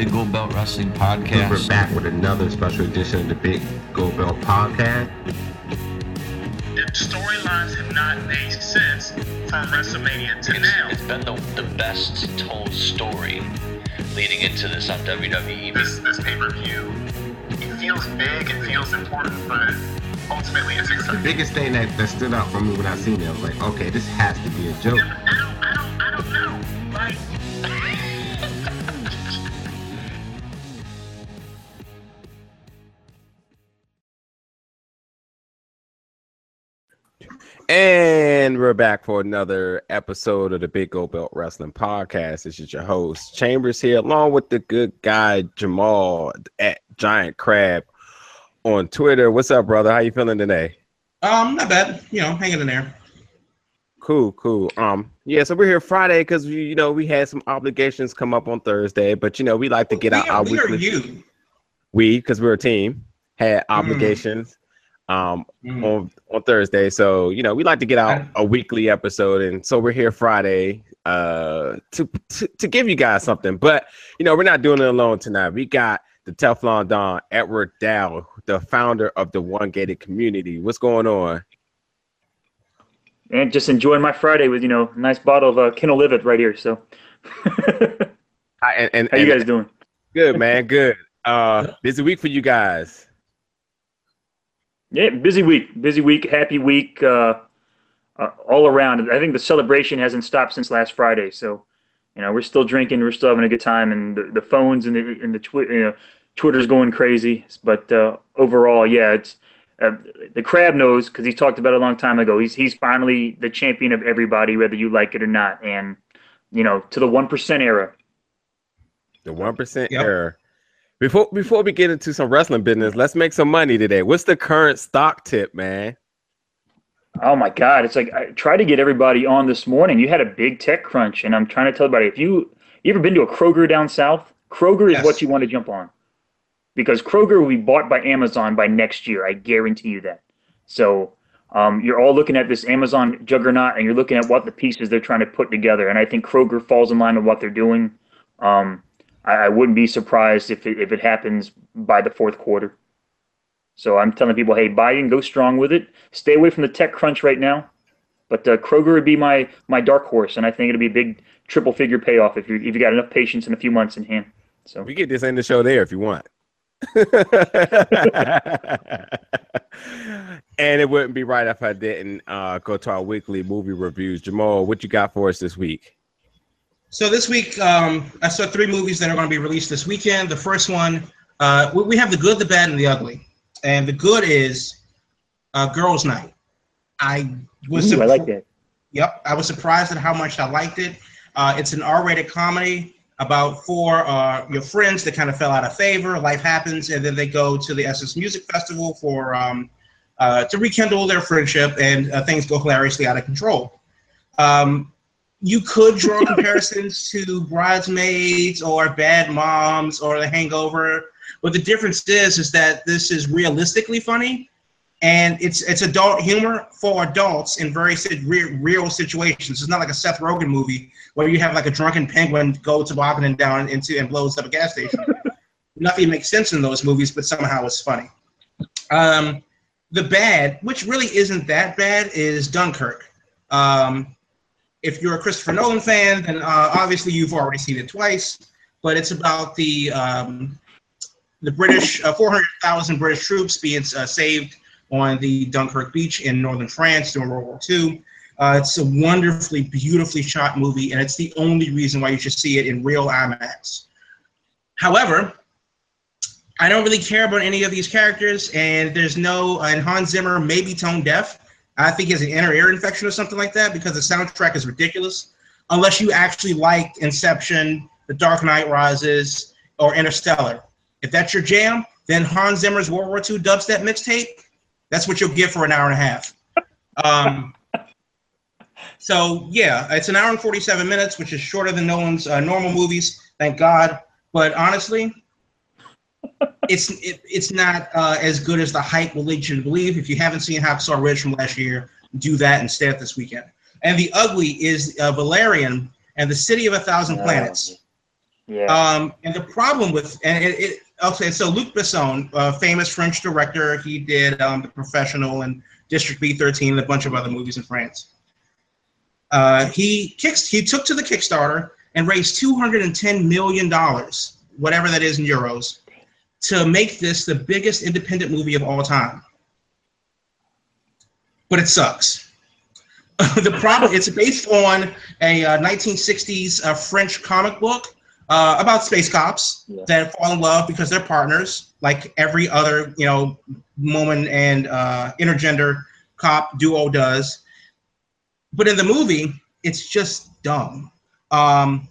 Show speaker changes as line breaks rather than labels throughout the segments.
Big Gold Belt Wrestling Podcast.
We're back with another special edition of the Big Gold Belt Podcast.
The storylines have not made sense from WrestleMania to
it's,
now.
It's been the, the best told story leading into this on WWE.
This, this pay per view, it feels big, it feels important, but ultimately it's
The biggest thing that, that stood out for me when I seen it, I was like, okay, this has to be a joke.
And we're back for another episode of the Big Gold Belt Wrestling Podcast. This is your host, Chambers here, along with the good guy Jamal at Giant Crab on Twitter. What's up, brother? How you feeling today?
Um, not bad. You know, hanging in there.
Cool, cool. Um, yeah, so we're here Friday because we, you know, we had some obligations come up on Thursday, but you know, we like to get
we
out
are,
our
we are
weekly.
you.
We, because we're a team, had obligations. Um,
Mm.
on on Thursday. So you know, we like to get out a weekly episode, and so we're here Friday uh to, to to give you guys something. But you know, we're not doing it alone tonight. We got the Teflon Don Edward Dow, the founder of the One Gated Community. What's going on?
and just enjoying my Friday with you know a nice bottle of uh, Kinolivet right here. So,
Hi, and, and,
how you guys doing?
Good man, good. Uh, busy week for you guys.
Yeah, busy week, busy week, happy week, uh, uh, all around. I think the celebration hasn't stopped since last Friday. So, you know, we're still drinking, we're still having a good time, and the, the phones and the and the twi- you know, Twitter's going crazy. But uh, overall, yeah, it's uh, the crab knows because he talked about it a long time ago. He's he's finally the champion of everybody, whether you like it or not, and you know, to the one percent era.
The one percent
Yep.
error. Before before we get into some wrestling business, let's make some money today. What's the current stock tip, man?
Oh my God! It's like I tried to get everybody on this morning. You had a big tech crunch, and I'm trying to tell everybody if you you ever been to a Kroger down south, Kroger is
Yes.
what you want to jump on, because Kroger will be bought by Amazon by next year. I guarantee you that. So um, you're all looking at this Amazon juggernaut, and you're looking at what the pieces they're trying to put together. And I think Kroger falls in line with what they're doing. Um, I, I wouldn't be surprised if it, if it happens by the fourth quarter. So I'm telling people, hey, buy and go strong with it. Stay away from the tech crunch right now. But uh, Kroger would be my my dark horse, and I think it'll be a big triple figure payoff if you if you got enough patience in a few months in hand. So
We get this in the show there if you want. and it wouldn't be right if I didn't uh, go to our weekly movie reviews. Jamal, what you got for us this week?
So this week, um, I saw three movies that are going to be released this weekend. The first one, uh, we, we have the good, the bad, and the ugly. And the good is uh, Girls' Night. I was.
Ooh, I like it.
Yep, I was surprised at how much I liked it. Uh, it's an R-rated comedy about four uh, your friends that kind of fell out of favor. Life happens, and then they go to the Essence Music Festival for um, uh, to rekindle their friendship, and uh, things go hilariously out of control. Um, you could draw comparisons to Bridesmaids or Bad Moms or The Hangover, but the difference is is that this is realistically funny and it's it's adult humor for adults in very real, real situations. It's not like a Seth Rogen movie where you have like a drunken penguin go tobogganing down into and blows up a gas station. Nothing makes sense in those movies, but somehow it's funny. Um, the bad, which really isn't that bad, is Dunkirk. Um, if you're a Christopher Nolan fan, then uh, obviously you've already seen it twice. But it's about the um, the British, uh, 400,000 British troops being uh, saved on the Dunkirk beach in northern France during World War II. Uh, it's a wonderfully, beautifully shot movie, and it's the only reason why you should see it in real IMAX. However, I don't really care about any of these characters, and there's no, and Hans Zimmer may be tone deaf. I think he has an inner ear infection or something like that because the soundtrack is ridiculous. Unless you actually like Inception, The Dark Knight Rises, or Interstellar. If that's your jam, then Hans Zimmer's World War II dubstep mixtape, that's what you'll get for an hour and a half. Um, so yeah, it's an hour and 47 minutes, which is shorter than Nolan's uh, normal movies, thank God. But honestly, it's it, it's not uh, as good as the hype will lead you to believe. If you haven't seen Hacksaw Ridge from last year, do that instead this weekend. And the ugly is uh, Valerian and the City of a Thousand. Planets.
Yeah.
Um, and the problem with and it, it okay, so Luc Besson, a famous French director, he did um, The Professional and District B13 and a bunch of other movies in France. Uh, he kicks he took to the Kickstarter and raised 210 million dollars, whatever that is in euros, to make this the biggest independent movie of all time. But it sucks. the problem it's based on a uh, 1960s uh, French comic book uh, about space cops
Yeah.
that fall in love because they're partners, like every other you know woman and uh, intergender cop duo does. But in the movie, it's just dumb. Um,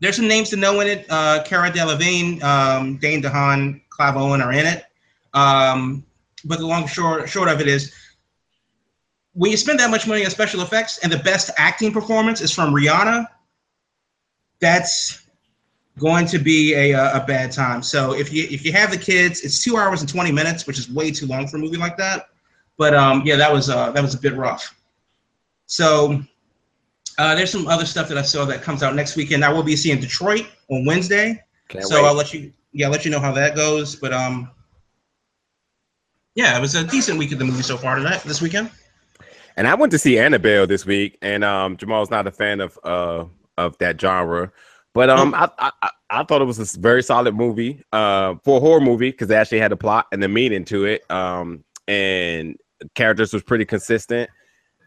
there's some names to know in it. Uh, Cara Delevingne, um, Dane DeHaan, Clive Owen are in it. Um, but the long short short of it is, when you spend that much money on special effects and the best acting performance is from Rihanna, that's going to be a, a, bad time. So if you if you have the kids, it's two hours and twenty minutes, which is way too long for a movie like that. But um, yeah, that was uh, that was a bit rough. So uh, there's some other stuff that I saw that comes out next weekend. I will be seeing Detroit on Wednesday,
Can't
so
wait.
I'll let you yeah I'll let you know how that goes. But um, yeah, it was a decent week of the movie so far tonight this weekend.
And I went to see Annabelle this week, and um, Jamal's not a fan of uh of that genre, but um, I, I I- I thought it was a very solid movie uh for a horror movie because they actually had a plot and the meaning to it. Um, and characters was pretty consistent.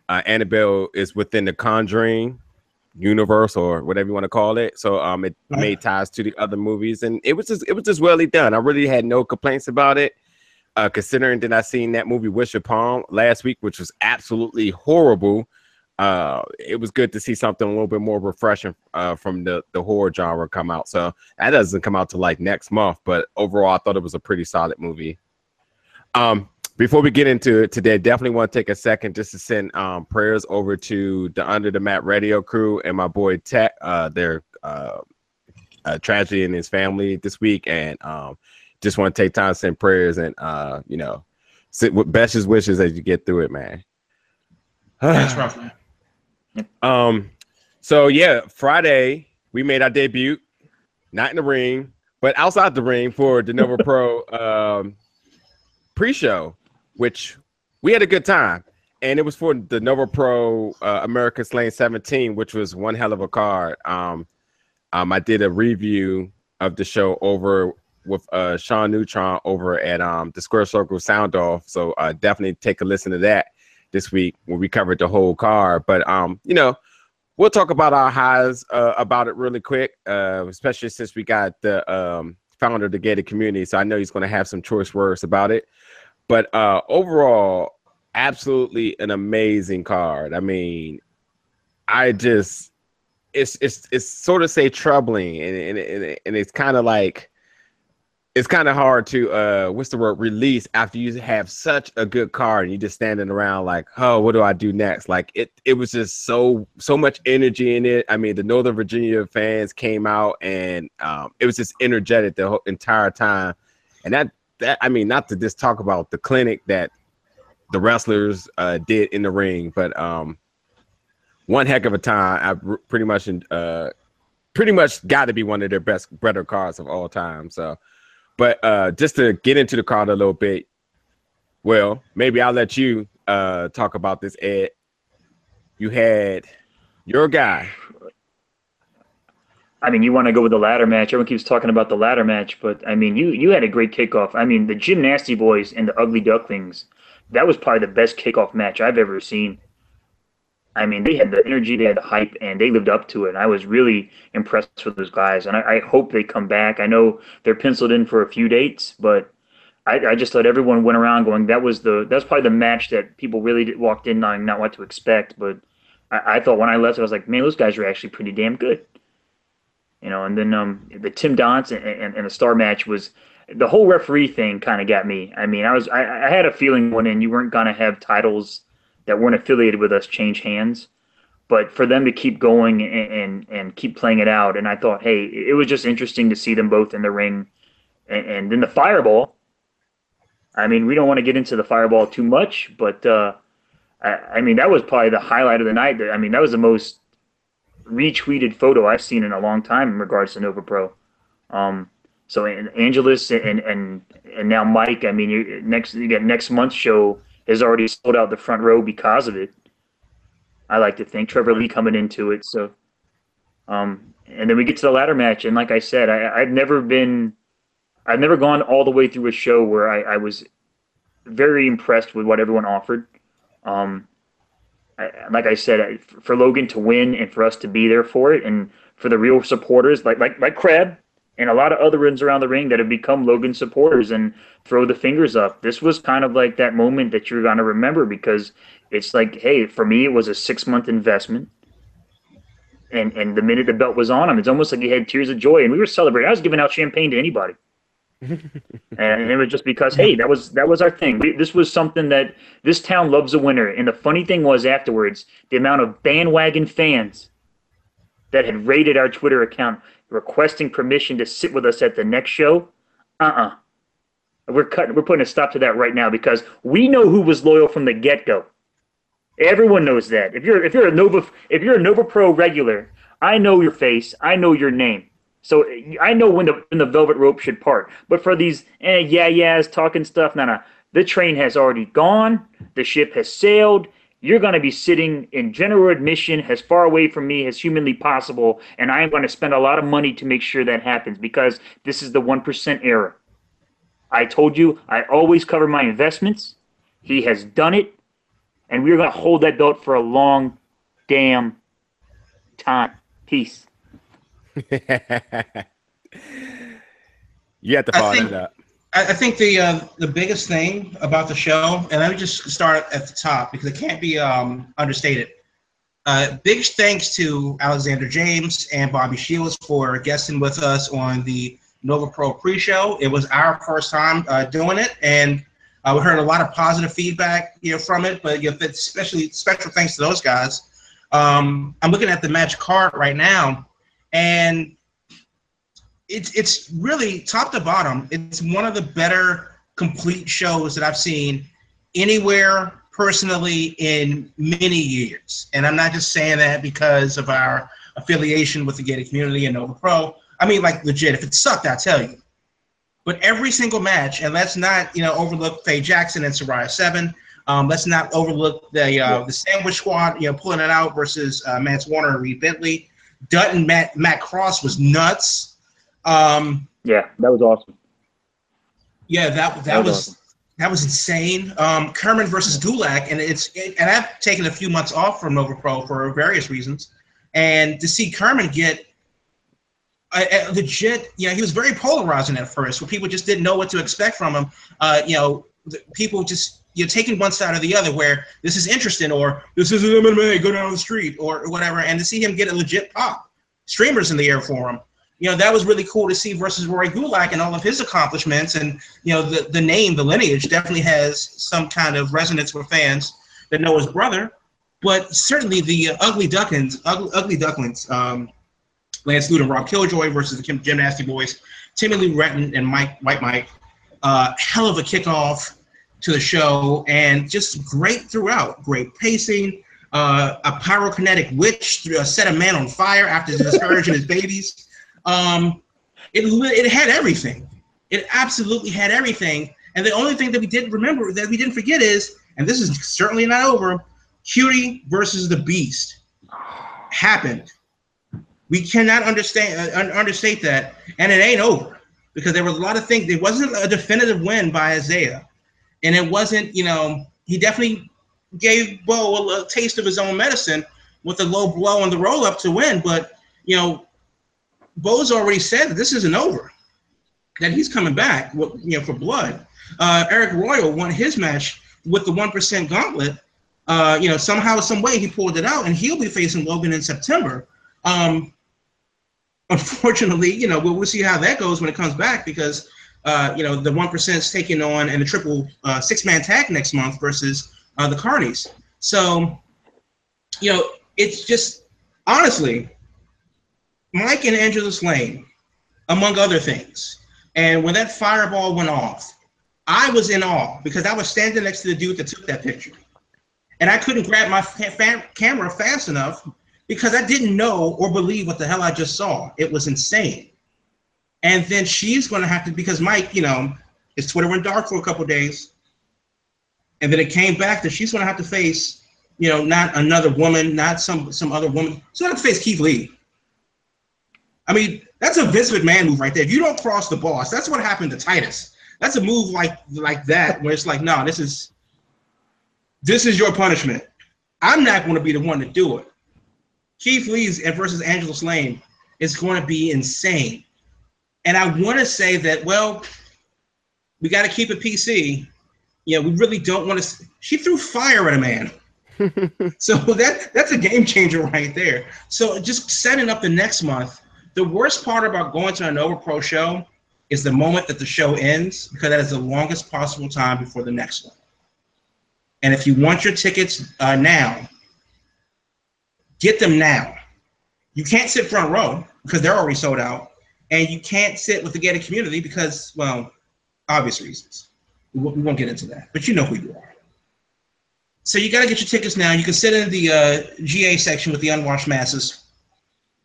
Uh, Annabelle is within the Conjuring universe or whatever you want to call it. So um, it
Right.
made ties to the other movies, and it was just it was just really done. I really had no complaints about it. Uh, considering that I seen that movie Wish Upon last week, which was absolutely horrible. Uh, it was good to see something a little bit more refreshing uh, from the the horror genre come out. So that doesn't come out to like next month, but overall, I thought it was a pretty solid movie. Um, before we get into it today, definitely want to take a second just to send um, prayers over to the Under the Mat Radio crew and my boy Tech. Uh, their uh, uh, tragedy in his family this week, and um, just want to take time to send prayers and uh, you know, sit with best wishes as you get through it, man.
That's rough, man.
Um, so yeah, Friday we made our debut, not in the ring, but outside the ring for the Nova Pro um pre-show, which we had a good time. And it was for the Nova Pro uh, American Slaying 17, which was one hell of a card. Um, um, I did a review of the show over with uh, Sean Neutron over at um, the Square Circle Sound Off. So uh, definitely take a listen to that this week when we covered the whole card. But um, you know, we'll talk about our highs uh, about it really quick, uh, especially since we got the um, founder of the gated community. So I know he's going to have some choice words about it. But uh, overall, absolutely an amazing card. I mean, I just it's it's it's sort of say troubling, and and and, and it's kind of like it's kind of hard to uh what's the word release after you have such a good card and you're just standing around like oh what do i do next? Like it it was just so so much energy in it. I mean the northern virginia fans came out and um it was just energetic the whole entire time. And that that i mean not to just talk about the clinic that the wrestlers uh did in the ring but um one heck of a time I pretty much uh pretty much got to be one of their best better cards of all time so but uh, just to get into the card a little bit, well, maybe I'll let you uh, talk about this, Ed. You had your guy.
I mean, you want to go with the ladder match. Everyone keeps talking about the ladder match, but I mean, you you had a great kickoff. I mean, the Gym Nasty Boys and the Ugly Ducklings, that was probably the best kickoff match I've ever seen. I mean, they had the energy, they had the hype, and they lived up to it. And I was really impressed with those guys, and I, I hope they come back. I know they're penciled in for a few dates, but I, I just thought everyone went around going, "That was the that's probably the match that people really walked in knowing not what to expect." But I, I thought when I left, I was like, "Man, those guys are actually pretty damn good." You know, and then um, the Tim Donst and, and, and the star match was the whole referee thing kind of got me. I mean, I was I, I had a feeling when in you weren't gonna have titles that weren't affiliated with us change hands, but for them to keep going and, and and keep playing it out, and I thought, hey, it was just interesting to see them both in the ring, and, and then the fireball. I mean, we don't want to get into the fireball too much, but uh, I, I mean that was probably the highlight of the night. I mean, that was the most retweeted photo I've seen in a long time in regards to Nova Pro. Um, so and Angelus and and and now Mike. I mean, you next you got next month's show has already sold out the front row because of it. I like to think Trevor Lee coming into it. So, um, and then we get to the ladder match, and like I said, I, I've never been, I've never gone all the way through a show where I, I was very impressed with what everyone offered. Um, like I said, for Logan to win and for us to be there for it, and for the real supporters like like like Crab and a lot of other ones around the ring that have become Logan supporters and throw the fingers up. This was kind of like that moment that you're gonna remember because it's like, hey, for me, it was a six month investment. And, and the minute the belt was on him, it's almost like he had tears of joy. And we were celebrating. I was giving out champagne to anybody and it was just because hey that was that was our thing. We, this was something that this town loves a winner and the funny thing was afterwards the amount of bandwagon fans that had raided our twitter account requesting permission to sit with us at the next show uh-uh. We're cutting we're putting a stop to that right now because we know who was loyal from the get-go. Everyone knows that. If you're if you're a nova if you're a nova pro regular i know your face. I know your name so I know when the when the velvet rope should part. But for these eh, yeah yeahs talking stuff, nah nah. The train has already gone. The ship has sailed. You're going to be sitting in general admission as far away from me as humanly possible, and I am going to spend a lot of money to make sure that happens because this is the one percent era. I told you I always cover my investments. He has done it, and we're going to hold that belt for a long damn time. Peace.
you have to
I
follow
think-
that up.
I, I think the uh, the biggest thing about the show, and let me just start at the top because it can't be um, understated. Uh, big thanks to Alexander James and Bobby Shields for guesting with us on the Nova Pro pre-show. It was our first time uh, doing it, and uh, we heard a lot of positive feedback you know, from it. But you know, especially special thanks to those guys. Um, I'm looking at the match card right now, and it's it's really top to bottom. It's one of the better complete shows that I've seen anywhere personally in many years. And I'm not just saying that because of our affiliation with the gated community and Nova Pro. I mean, like legit. If it sucked, I tell you. But every single match, and let's not you know overlook Faye Jackson and Soraya Seven. Um, let's not overlook the uh, the Sandwich Squad, you know, pulling it out versus uh, Mance Warner and Reed Bentley. Dutton Matt Matt Cross was nuts. Um,
Yeah, that was awesome.
yeah, that that,
That was
was
awesome.
that was insane. Um, Kerman versus Gulak, and it's and I've taken a few months off from Nova Pro for various reasons, and to see Kerman get a, a legit, you know, he was very polarizing at first, where people just didn't know what to expect from him. Uh, you know, the, people just you're taking one side or the other, where this is interesting or this is an MMA, go down the street or whatever, and to see him get a legit pop, streamers in the air for him you know, that was really cool to see versus Roy Gulak and all of his accomplishments. And, you know, the, the name, the lineage definitely has some kind of resonance with fans that know his brother. But certainly the Ugly Ducklings, Ugly, Ugly Ducklings, um, Lance and Rob Killjoy versus the Kim Gym Nasty Boys, Timmy Lee Retton and Mike White Mike. Uh, hell of a kickoff to the show and just great throughout. Great pacing. Uh, a pyrokinetic witch uh, set a man on fire after discouraging his babies. Um, it it had everything. It absolutely had everything. And the only thing that we didn't remember, that we didn't forget is, and this is certainly not over, Cutie versus the Beast happened. We cannot understand uh, understate that, and it ain't over because there was a lot of things. It wasn't a definitive win by Isaiah, and it wasn't. You know, he definitely gave Bo a, a taste of his own medicine with a low blow on the roll up to win. But you know, Bo's already said that this isn't over, that he's coming back, you know, for blood. Uh, Eric Royal won his match with the one percent gauntlet. Uh, you know, somehow, some way, he pulled it out, and he'll be facing Logan in September. Um, unfortunately, you know, we'll, we'll see how that goes when it comes back because, uh, you know, the one percent is taking on and the triple uh, six man tag next month versus uh, the Carnies. So, you know, it's just honestly, Mike and Angelus Layne, among other things. And when that fireball went off, I was in awe because I was standing next to the dude that took that picture. And I couldn't grab my fa- camera fast enough because I didn't know or believe what the hell I just saw. It was insane. And then she's going to have to because Mike, you know, his Twitter went dark for a couple days, and then it came back that she's going to have to face, you know, not another woman, not some some other woman. She's going to have to face Keith Lee. I mean, that's a Vince McMahon move right there. If you don't cross the boss, that's what happened to Titus. That's a move like like that where it's like, no, this is this is your punishment. I'm not going to be the one to do it. Keith Lee's versus Angelus Layne is going to be insane. And I want to say that, well, we got to keep it PC. Yeah, we really don't want to. She threw fire at a man. so that that's a game changer right there. So just setting up the next month. The worst part about going to a Nova Pro show is the moment that the show ends because that is the longest possible time before the next one. And if you want your tickets uh, now, get them now. You can't sit front row because they're already sold out, and you can't sit with the gated community because, well, obvious reasons. We won't, we won't get into that, but you know who you are. So you got to get your tickets now. You can sit in the uh, GA section with the unwashed masses,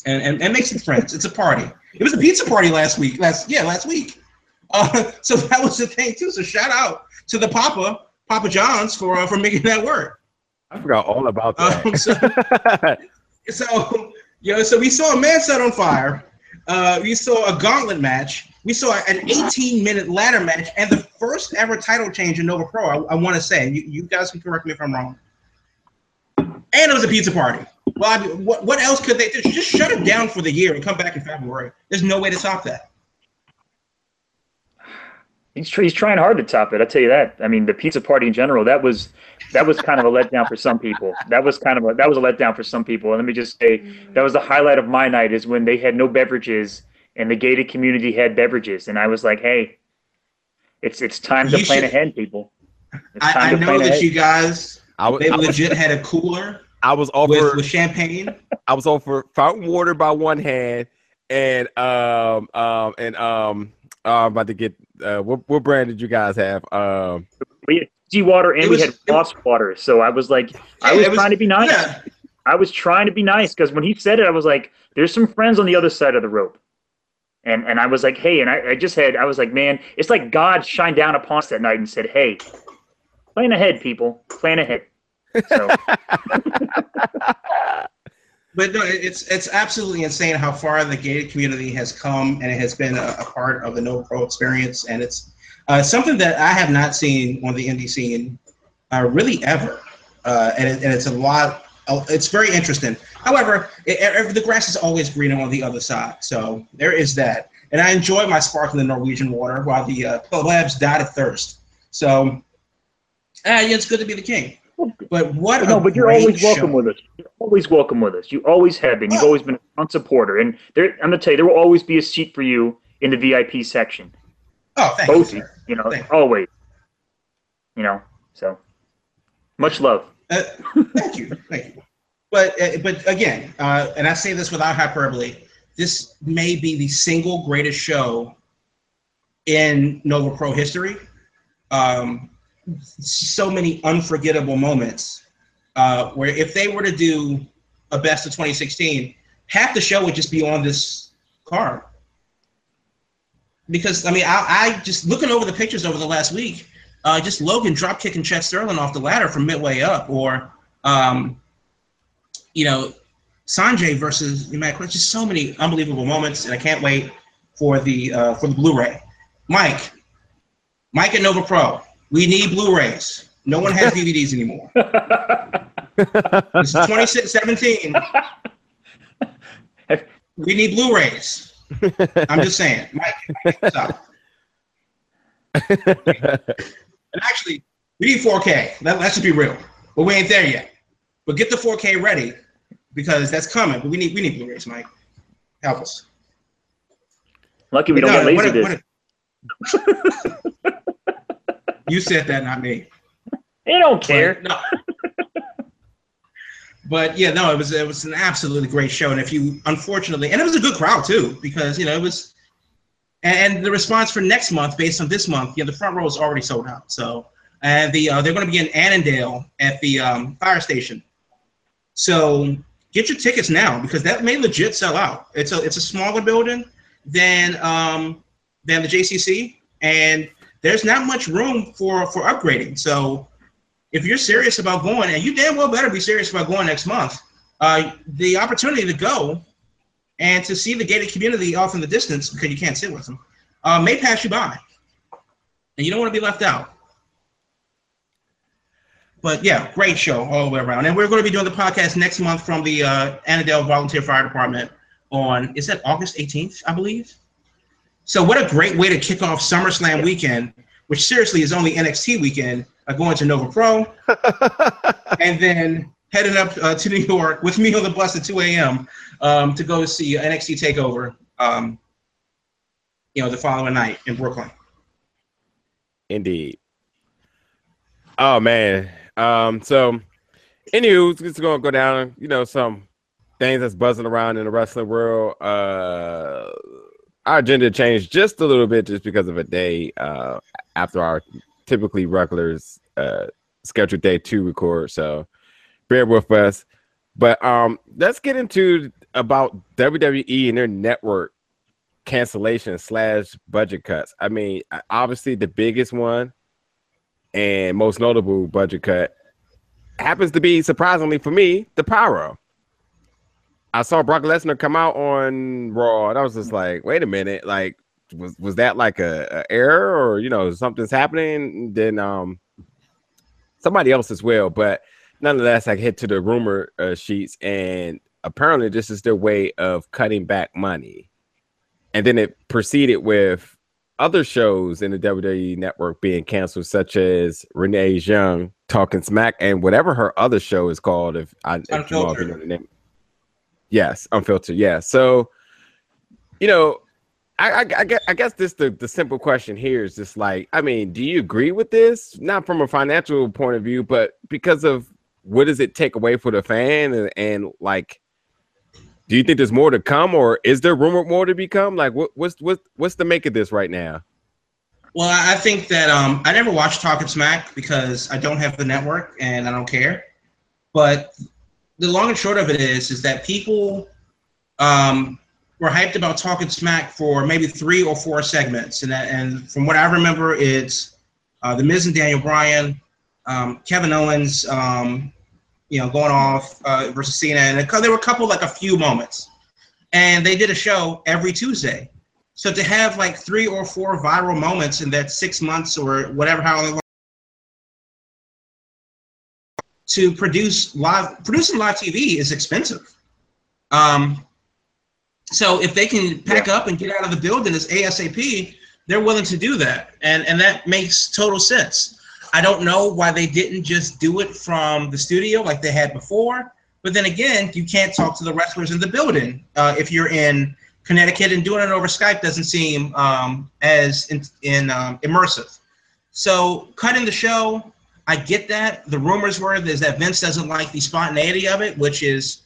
and, and and make some friends. It's a party. It was a pizza party last week. Last yeah, last week. Uh, so that was the thing too. So shout out to the Papa Papa John's for uh, for making that work.
I forgot all about that.
Um, so, so you know, so we saw a man set on fire. Uh, we saw a gauntlet match. We saw an 18 minute ladder match and the first ever title change in Nova Pro. I, I want to say, you, you guys can correct me if I'm wrong. And it was a pizza party. Well, I what, what else could they do? Just shut it down for the year and come back in February. There's no way to stop that.
He's, he's trying hard to top it. I tell you that. I mean, the pizza party in general that was that was kind of a letdown for some people. That was kind of a that was a letdown for some people. And let me just say that was the highlight of my night is when they had no beverages and the gated community had beverages, and I was like, hey, it's it's time to
You
plan
should-
ahead, people. It's
I,
time
I
to
know
plan
that
ahead.
you guys,
I was,
they
I was,
legit had a cooler
I was
with,
offered
with champagne.
I was offered fountain water by one hand and um um and um uh, I'm about to get uh what what brand did you guys have? Um
we had Fiji water and
It
we
was-
had Ross water, so I was like, I was,
was-
trying to be nice.
Yeah,
I was trying to be nice because when he said it, I was like, "There's some friends on the other side of the rope," and and I was like, "Hey," and I, I just had, I was like, "Man, it's like God shined down upon us that night and said, hey, plan ahead, people, plan ahead." So
But no, it's it's absolutely insane how far the gated community has come, and it has been a, a part of the Nova Pro experience, and it's uh, something that I have not seen on the indie scene uh, really ever, uh, and, it, and it's a lot. oh, It's very interesting. However, it, it- the grass is always greener on the other side, so there is that. And I enjoy my sparkling Norwegian water while the uh, plebs died of thirst. So, ah, yeah, it's good to be the king. But what?
no, but you're always welcome
show.
with us. You're always welcome with us. You always have been. You've always been a strong supporter, and there, I'm gonna tell you, there will always be a seat for you in the VIP section.
Oh, thank you, sir.
you know,
Thank
always. You know, so much love.
Uh, thank you, thank you. But uh, but again, uh, and I say this without hyperbole, this may be the single greatest show in Nova Pro history. Um, so many unforgettable moments. Uh, where if they were to do a best of 2016, half the show would just be on this card. Because I mean, I, I just looking over the pictures over the last week, uh, just Logan drop kicking Chet Sterling off the ladder from midway up, or um, you know, Sanjay versus Matt. Just so many unbelievable moments, and I can't wait for the uh, for the Blu-ray. Mike, Mike at Nova Pro, we need Blu-rays. No one has DVDs anymore. This is 2017. We need Blu-rays. I'm just saying, Mike. Mike, stop. And actually, we need 4K. That, let's just be real. But we ain't there yet. But get the 4K ready because that's coming. But we need we need Blu-rays, Mike. Help us.
Lucky we
But
don't
no,
get laser
a- what a- you said that, not me.
They don't care.
But, no. but yeah, no, it was it was an absolutely great show. And if you unfortunately, and it was a good crowd too, because you know it was, and the response for next month, based on this month, yeah, the front row is already sold out. So and the uh, they're going to be in Annandale at the um, fire station. So get your tickets now because that may legit sell out. It's a it's a smaller building than um, than the JCC, and there's not much room for for upgrading. So if you're serious about going, and you damn well better be serious about going next month, uh, the opportunity to go and to see the gated community off in the distance because you can't sit with them uh, may pass you by, and you don't want to be left out. But yeah, great show all the way around. And we're going to be doing the podcast next month from the uh, Volunteer Fire Department on, is that August 18th, I believe? So, what a great way to kick off SummerSlam weekend, which seriously is only NXT weekend, uh, going to Nova Pro, and then heading up uh, to New York with me on the bus at 2 a.m. Um, to go see NXT Takeover, um, you know, the following night in Brooklyn.
Indeed. Oh man. Um, so anywho, it's gonna go down, you know, some things that's buzzing around in the wrestling world. Uh our agenda changed just a little bit just because of a day uh after our typically regulars uh scheduled day to record. So bear with us. But um let's get into about WWE and their network cancellation slash budget cuts. I mean, obviously the biggest one and most notable budget cut happens to be surprisingly for me the pyro. I saw Brock Lesnar come out on Raw, and I was just like, "Wait a minute! Like, was was that like a, a error, or you know, something's happening?" Then um, somebody else as well, but nonetheless, I hit to the rumor uh, sheets, and apparently, this is their way of cutting back money. And then it proceeded with other shows in the WWE network being canceled, such as Renee Young talking smack and whatever her other show is called. If I if you all know the name, yes, unfiltered. Yeah. So, you know, I, I, I, guess, I guess this the, the simple question here is just like, I mean, do you agree with this? Not from a financial point of view, but because of what does it take away for the fan and, and like do you think there's more to come, or is there rumor more to become? Like, what, what's what, what's the make of this right now?
Well, I think that um, I never watched Talking Smack because I don't have the network and I don't care. But the long and short of it is, is that people um, were hyped about Talking Smack for maybe three or four segments, and that, and from what I remember, it's uh, the Miz and Daniel Bryan, um, Kevin Owens, um, you know, going off uh, versus Cena, and there were a couple, like a few moments, and they did a show every Tuesday. So to have like three or four viral moments in that six months or whatever, how long to produce live producing live TV is expensive. Um, so if they can pack yeah. up and get out of the building as ASAP, they're willing to do that, and and that makes total sense. I don't know why they didn't just do it from the studio like they had before. But then again, you can't talk to the wrestlers in the building uh, if you're in Connecticut, and doing it over Skype doesn't seem um, as in, in um, immersive. So cutting the show, I get that. The rumors were is that Vince doesn't like the spontaneity of it, which is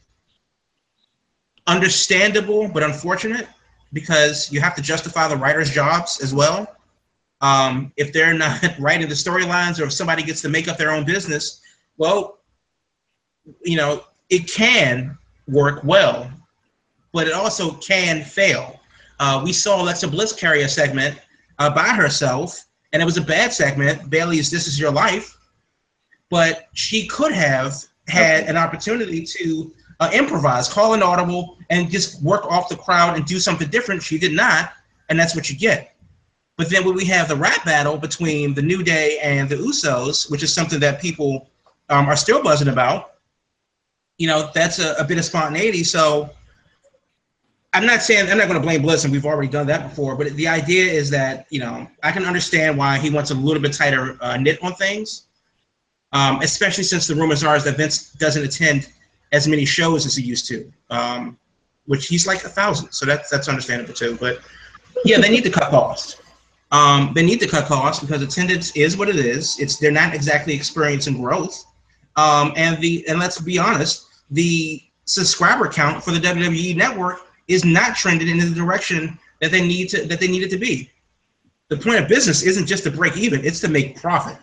understandable but unfortunate because you have to justify the writers' jobs as well. Um, if they're not writing the storylines or if somebody gets to make up their own business, well, you know, it can work well, but it also can fail. Uh, we saw Alexa Bliss carry a segment uh, by herself, and it was a bad segment. Bayley's "This Is Your Life," but she could have had an opportunity to uh, improvise, call an audible, and just work off the crowd and do something different. She did not, and that's what you get. But then when we have the rap battle between the New Day and the Usos, which is something that people um, are still buzzing about, you know, that's a, a bit of spontaneity. So I'm not saying I'm not going to blame Bliss, and we've already done that before. But the idea is that you know I can understand why he wants a little bit tighter uh, knit on things, um, especially since the rumors are is that Vince doesn't attend as many shows as he used to, um, which he's like a thousand. So that's that's understandable too. But yeah, they need to cut costs. Um, they need to cut costs because attendance is what it is. It's they're not exactly experiencing growth. Um, and the and let's be honest, the subscriber count for the WWE network is not trending in the direction that they need to that they need it to be. The point of business isn't just to break even; it's to make profit.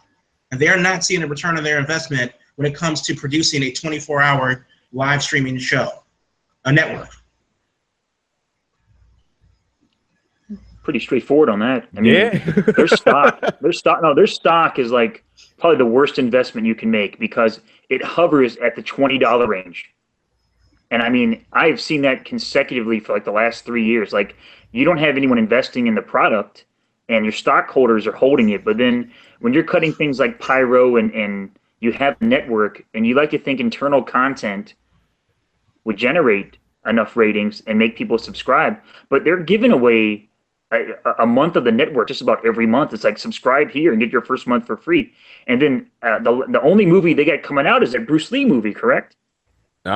And they are not seeing a return on their investment when it comes to producing a 24-hour live streaming show, a network.
Pretty straightforward on that. I mean,
Yeah.
their stock, their stock, no, their stock is like probably the worst investment you can make because it hovers at the twenty dollar range. And I mean, I've seen that consecutively for like the last three years. Like, you don't have anyone investing in the product, and your stockholders are holding it. But then when you're cutting things like Pyro and and you have network, and you like to think internal content would generate enough ratings and make people subscribe, but they're giving away a, a month of the network just about every month. It's like subscribe here and get your first month for free. And then uh, the the only movie they got coming out is that Bruce Lee movie, correct?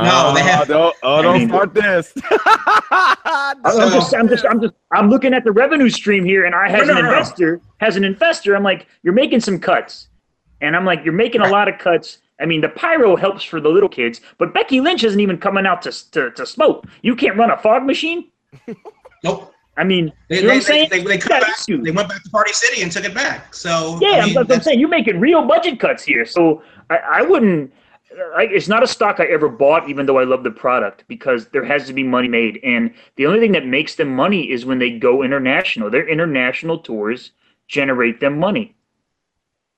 No, they have-
Oh, don't, oh,
I
don't
mean-
start this.
I'm just, I'm just, I'm just, I'm looking at the revenue stream here, and I, as
No,
an
no, no.
investor, as an investor, I'm like, you're making some cuts, and I'm like, you're making a lot of cuts. I mean, the pyro helps for the little kids, but Becky Lynch isn't even coming out to to, to smoke. You can't run a fog machine.
Nope.
I mean,
They,
you know
they,
what I'm saying?
they, they, they,
You
come
got
back, they went back to Party City and took it back. So
Yeah,
I mean,
that's what I'm
that's-
saying. You're making real budget cuts here. So I, I wouldn't. I, it's not a stock I ever bought, even though I love the product, because there has to be money made. And the only thing that makes them money is when they go international. Their international tours generate them money.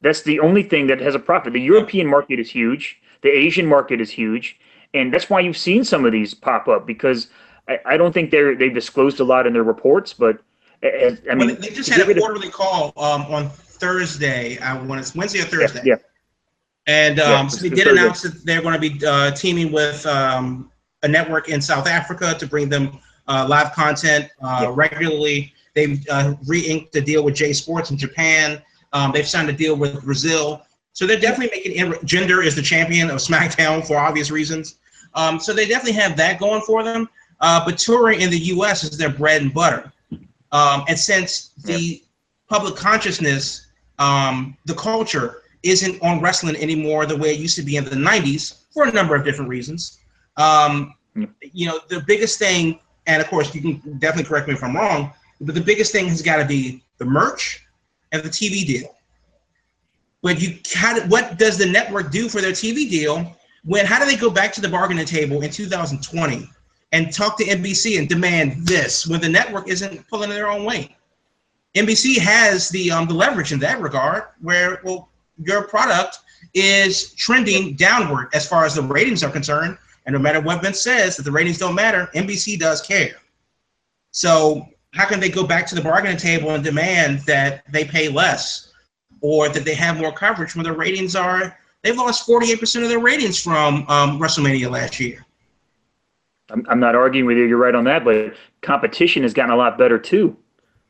That's the only thing that has a profit. The European market is huge. The Asian market is huge, and that's why you've seen some of these pop up. Because I, I don't think they're they've disclosed a lot in their reports, but uh, I
Well,
mean,
they just had a quarterly call um, on Thursday. I when it's Wednesday or Thursday.
yeah.
And
Yeah,
um,
it's
so they did announce that they're going to be uh, teaming with um, a network in South Africa to bring them uh, live content uh,
Yeah.
regularly. They've uh, re-inked a deal with J Sports in Japan. Um, they've signed a deal with Brazil. So they're definitely making in- Jinder is the champion of SmackDown for obvious reasons. Um, so they definitely have that going for them. Uh, but touring in the U.S. is their bread and butter. Um, and since the public consciousness, um, the culture isn't on wrestling anymore the way it used to be in the 90s for a number of different reasons. Um. You know, the biggest thing, and of course, you can definitely correct me if I'm wrong, but the biggest thing has got to be the merch and the TV deal. But you, how, what does the network do for their TV deal? When how do they go back to the bargaining table in 2020 and talk to NBC and demand this when the network isn't pulling their own weight? NBC has the um, the leverage in that regard, where well, your product is trending downward as far as the ratings are concerned, and no matter what Vince says that the ratings don't matter, NBC does care. So how can they go back to the bargaining table and demand that they pay less, or that they have more coverage when their ratings are? They've lost 48% of their ratings from um, WrestleMania last year.
I'm, I'm not arguing with you. You're right on that, but competition has gotten a lot better too.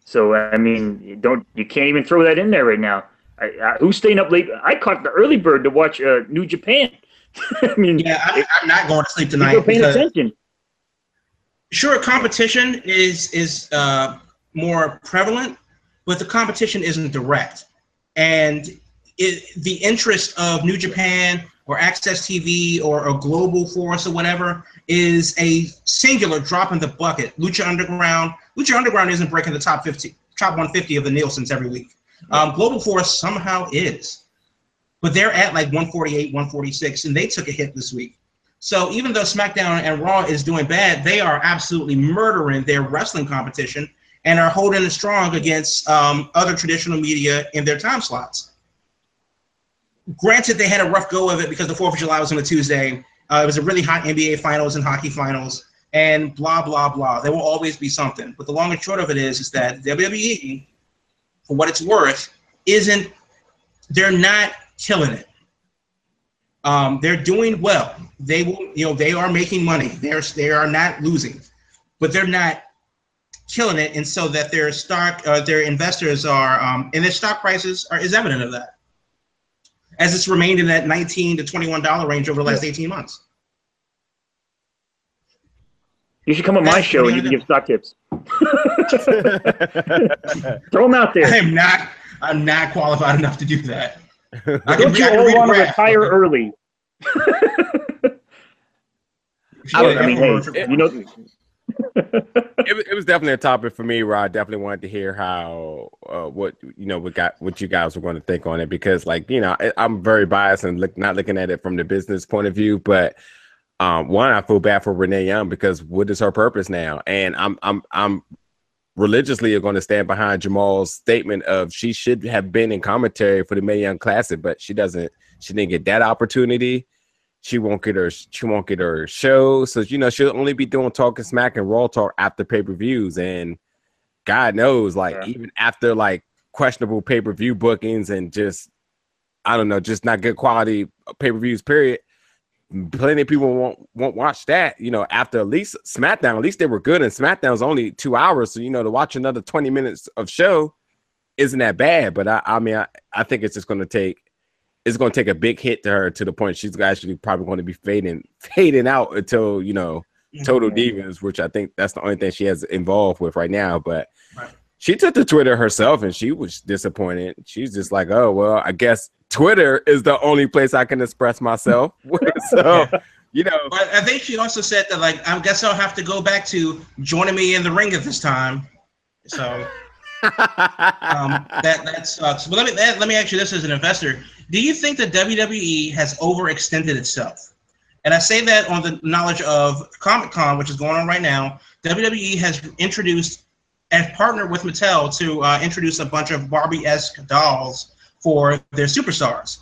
So I mean, don't you can't even throw that in there right now. I, I, who's staying up late? I caught the early bird to watch uh, New Japan. I mean,
Yeah, I'm, I'm not going to sleep tonight
are paying attention.
sure competition is is uh, more prevalent but the competition isn't direct and it, the interest of new japan or AXS TV or a global force or whatever is a singular drop in the bucket lucha underground lucha underground isn't breaking the top 50 top 150 of the nielsen's every week um, global force somehow is but they're at like 148 146 and they took a hit this week so even though SmackDown and Raw is doing bad, they are absolutely murdering their wrestling competition and are holding it strong against um, other traditional media in their time slots. Granted, they had a rough go of it because the Fourth of July was on a Tuesday. Uh, it was a really hot NBA finals and hockey finals, and blah blah blah. There will always be something. But the long and short of it is, is that WWE, for what it's worth, isn't. They're not killing it. Um, they're doing well. They will, you know, they are making money. They're they are not losing, but they're not killing it, and so that their stock, uh, their investors are, um, and their stock prices are is evident of that, as it's remained in that nineteen to twenty one dollar range over the last eighteen months.
You should come on my show and you can give stock tips. Throw them out there.
I
there.
am not. I'm not qualified enough to do that. I can,
Don't you
I
all want to
graph.
retire early?
Sure,
I mean,
yeah,
hey, you know,
it, was- it was definitely a topic for me where I definitely wanted to hear how uh, what you know what got what you guys were going to think on it because like you know I, I'm very biased and look not looking at it from the business point of view, but um, one, I feel bad for Renee Young because what is her purpose now? And I'm I'm I'm religiously going to stand behind Jamal's statement of she should have been in commentary for the Mae Young Classic, but she doesn't. She didn't get that opportunity. She won't get her. She won't get her show. So you know she'll only be doing talking smack and raw talk after pay per views. And God knows, like
Yeah.
even after like questionable pay per view bookings and just I don't know, just not good quality pay per views. Period. Plenty of people won't won't watch that. You know, after at least SmackDown, at least they were good, and SmackDown's only two hours, so you know to watch another twenty minutes of show isn't that bad. But I, I mean, I, I think it's just going to take it's going to take a big hit to her to the point she's actually probably going to be fading fading out until you know Total Divas, which I think that's the only thing she has involved with right now. But
Right.
She took to Twitter herself and she was disappointed. She's just like, oh well, I guess Twitter is the only place I can express myself. so you know,
But I think she also said that like I guess I'll have to go back to joining me in the ring at this time. So um, that that sucks. But let me let, let me ask you this as an investor: Do you think that WWE has overextended itself? And I say that on the knowledge of Comic Con, which is going on right now. WWE has introduced and partnered with Mattel to uh, introduce a bunch of Barbie-esque dolls for their superstars.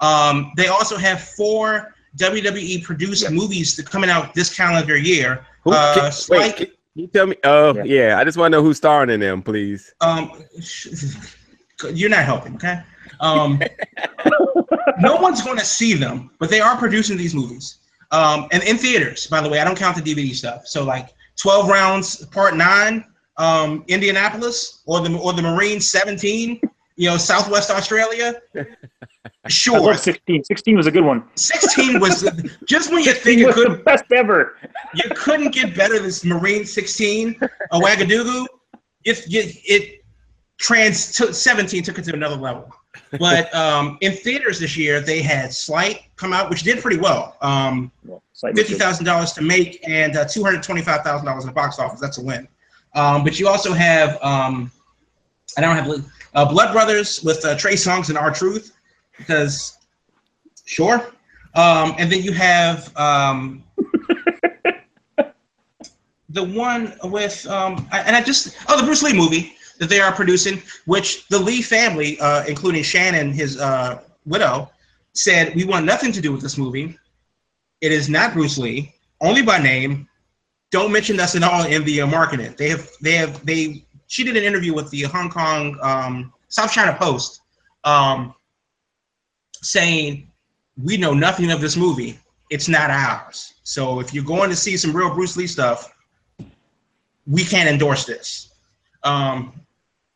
Um, they also have four WWE produced movies that coming out this calendar year.
who,
Uh,
can,
Spike-
wait, can you tell me? Oh
Yeah.
yeah. I just want to know who's starring in them, please.
Um, you're not helping, okay? Um, no one's going to see them, but they are producing these movies. Um, and in theaters, by the way, I don't count the DVD stuff. So like 12 rounds, part nine, um, Indianapolis, or the or the Marine 17, you know, Southwest Australia. Sure,
love 16. 16 was a good one.
16 was just when you think
16
it could
the best ever.
you couldn't get better than Marine 16, a Wagadugu. It, it, it trans took 17 took it to another level. But um, in theaters this year, they had Sleight come out, which did pretty well. Um,
Sleight
fifty
mistake.
thousand dollars to make and uh, two hundred twenty-five thousand dollars in the box office. That's a win. Um, but you also have um, I don't have uh, Blood Brothers with uh, Trey Songz and R Truth because sure. Um, and then you have um, the one with um, I, and I just oh the Bruce Lee movie that they are producing, which the Lee family, uh, including Shannon, his uh, widow, said we want nothing to do with this movie. It is not Bruce Lee, only by name. Don't mention us at all in the uh, marketing. They have, they have, they. She did an interview with the Hong Kong um, South China Post, um, saying we know nothing of this movie. It's not ours. So if you're going to see some real Bruce Lee stuff, we can't endorse this. Um,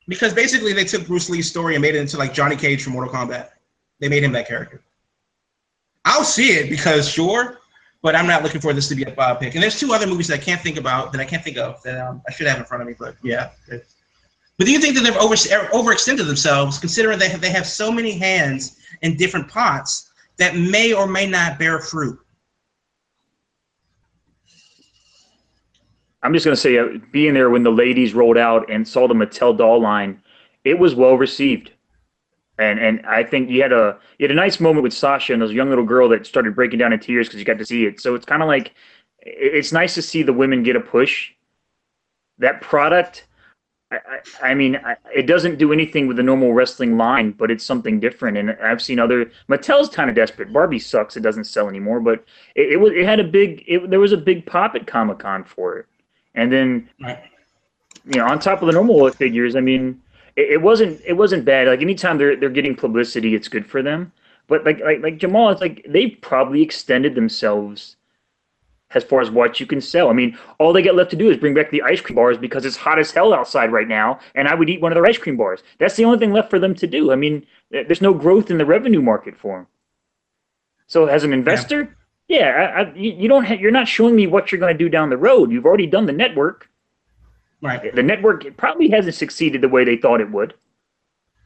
because basically they took Bruce Lee's story and made it into like Johnny Cage from Mortal Kombat. They made him that character. I'll see it because sure, but I'm not looking for this to be a biopic. And there's two other movies that I can't think about that I can't think of that um, I should have in front of me. But yeah. But do you think that they've over overextended themselves, considering they have, they have so many hands in different pots that may or may not bear fruit?
I'm just gonna say, uh, being there when the ladies rolled out and saw the Mattel doll line, it was well received, and and I think you had a you had a nice moment with Sasha and this young little girl that started breaking down in tears because you got to see it. So it's kind of like it's nice to see the women get a push. That product, I, I, I mean, I, it doesn't do anything with the normal wrestling line, but it's something different. And I've seen other Mattel's kind of desperate. Barbie sucks; it doesn't sell anymore. But it, it was it had a big it, there was a big pop at Comic Con for it. And then, you know, on top of the normal figures, I mean, it, it wasn't it wasn't bad. Like anytime they're they're getting publicity, it's good for them. But like like like Jamal, it's like they probably extended themselves as far as what you can sell. I mean, all they get left to do is bring back the ice cream bars because it's hot as hell outside right now, and I would eat one of their ice cream bars. That's the only thing left for them to do. I mean, there's no growth in the revenue market for them. So as an investor, yeah, I, I, you you don't ha- you're not showing me what you're going to do down the road. You've already done the network.
Right.
The network it probably hasn't succeeded the way they thought it would.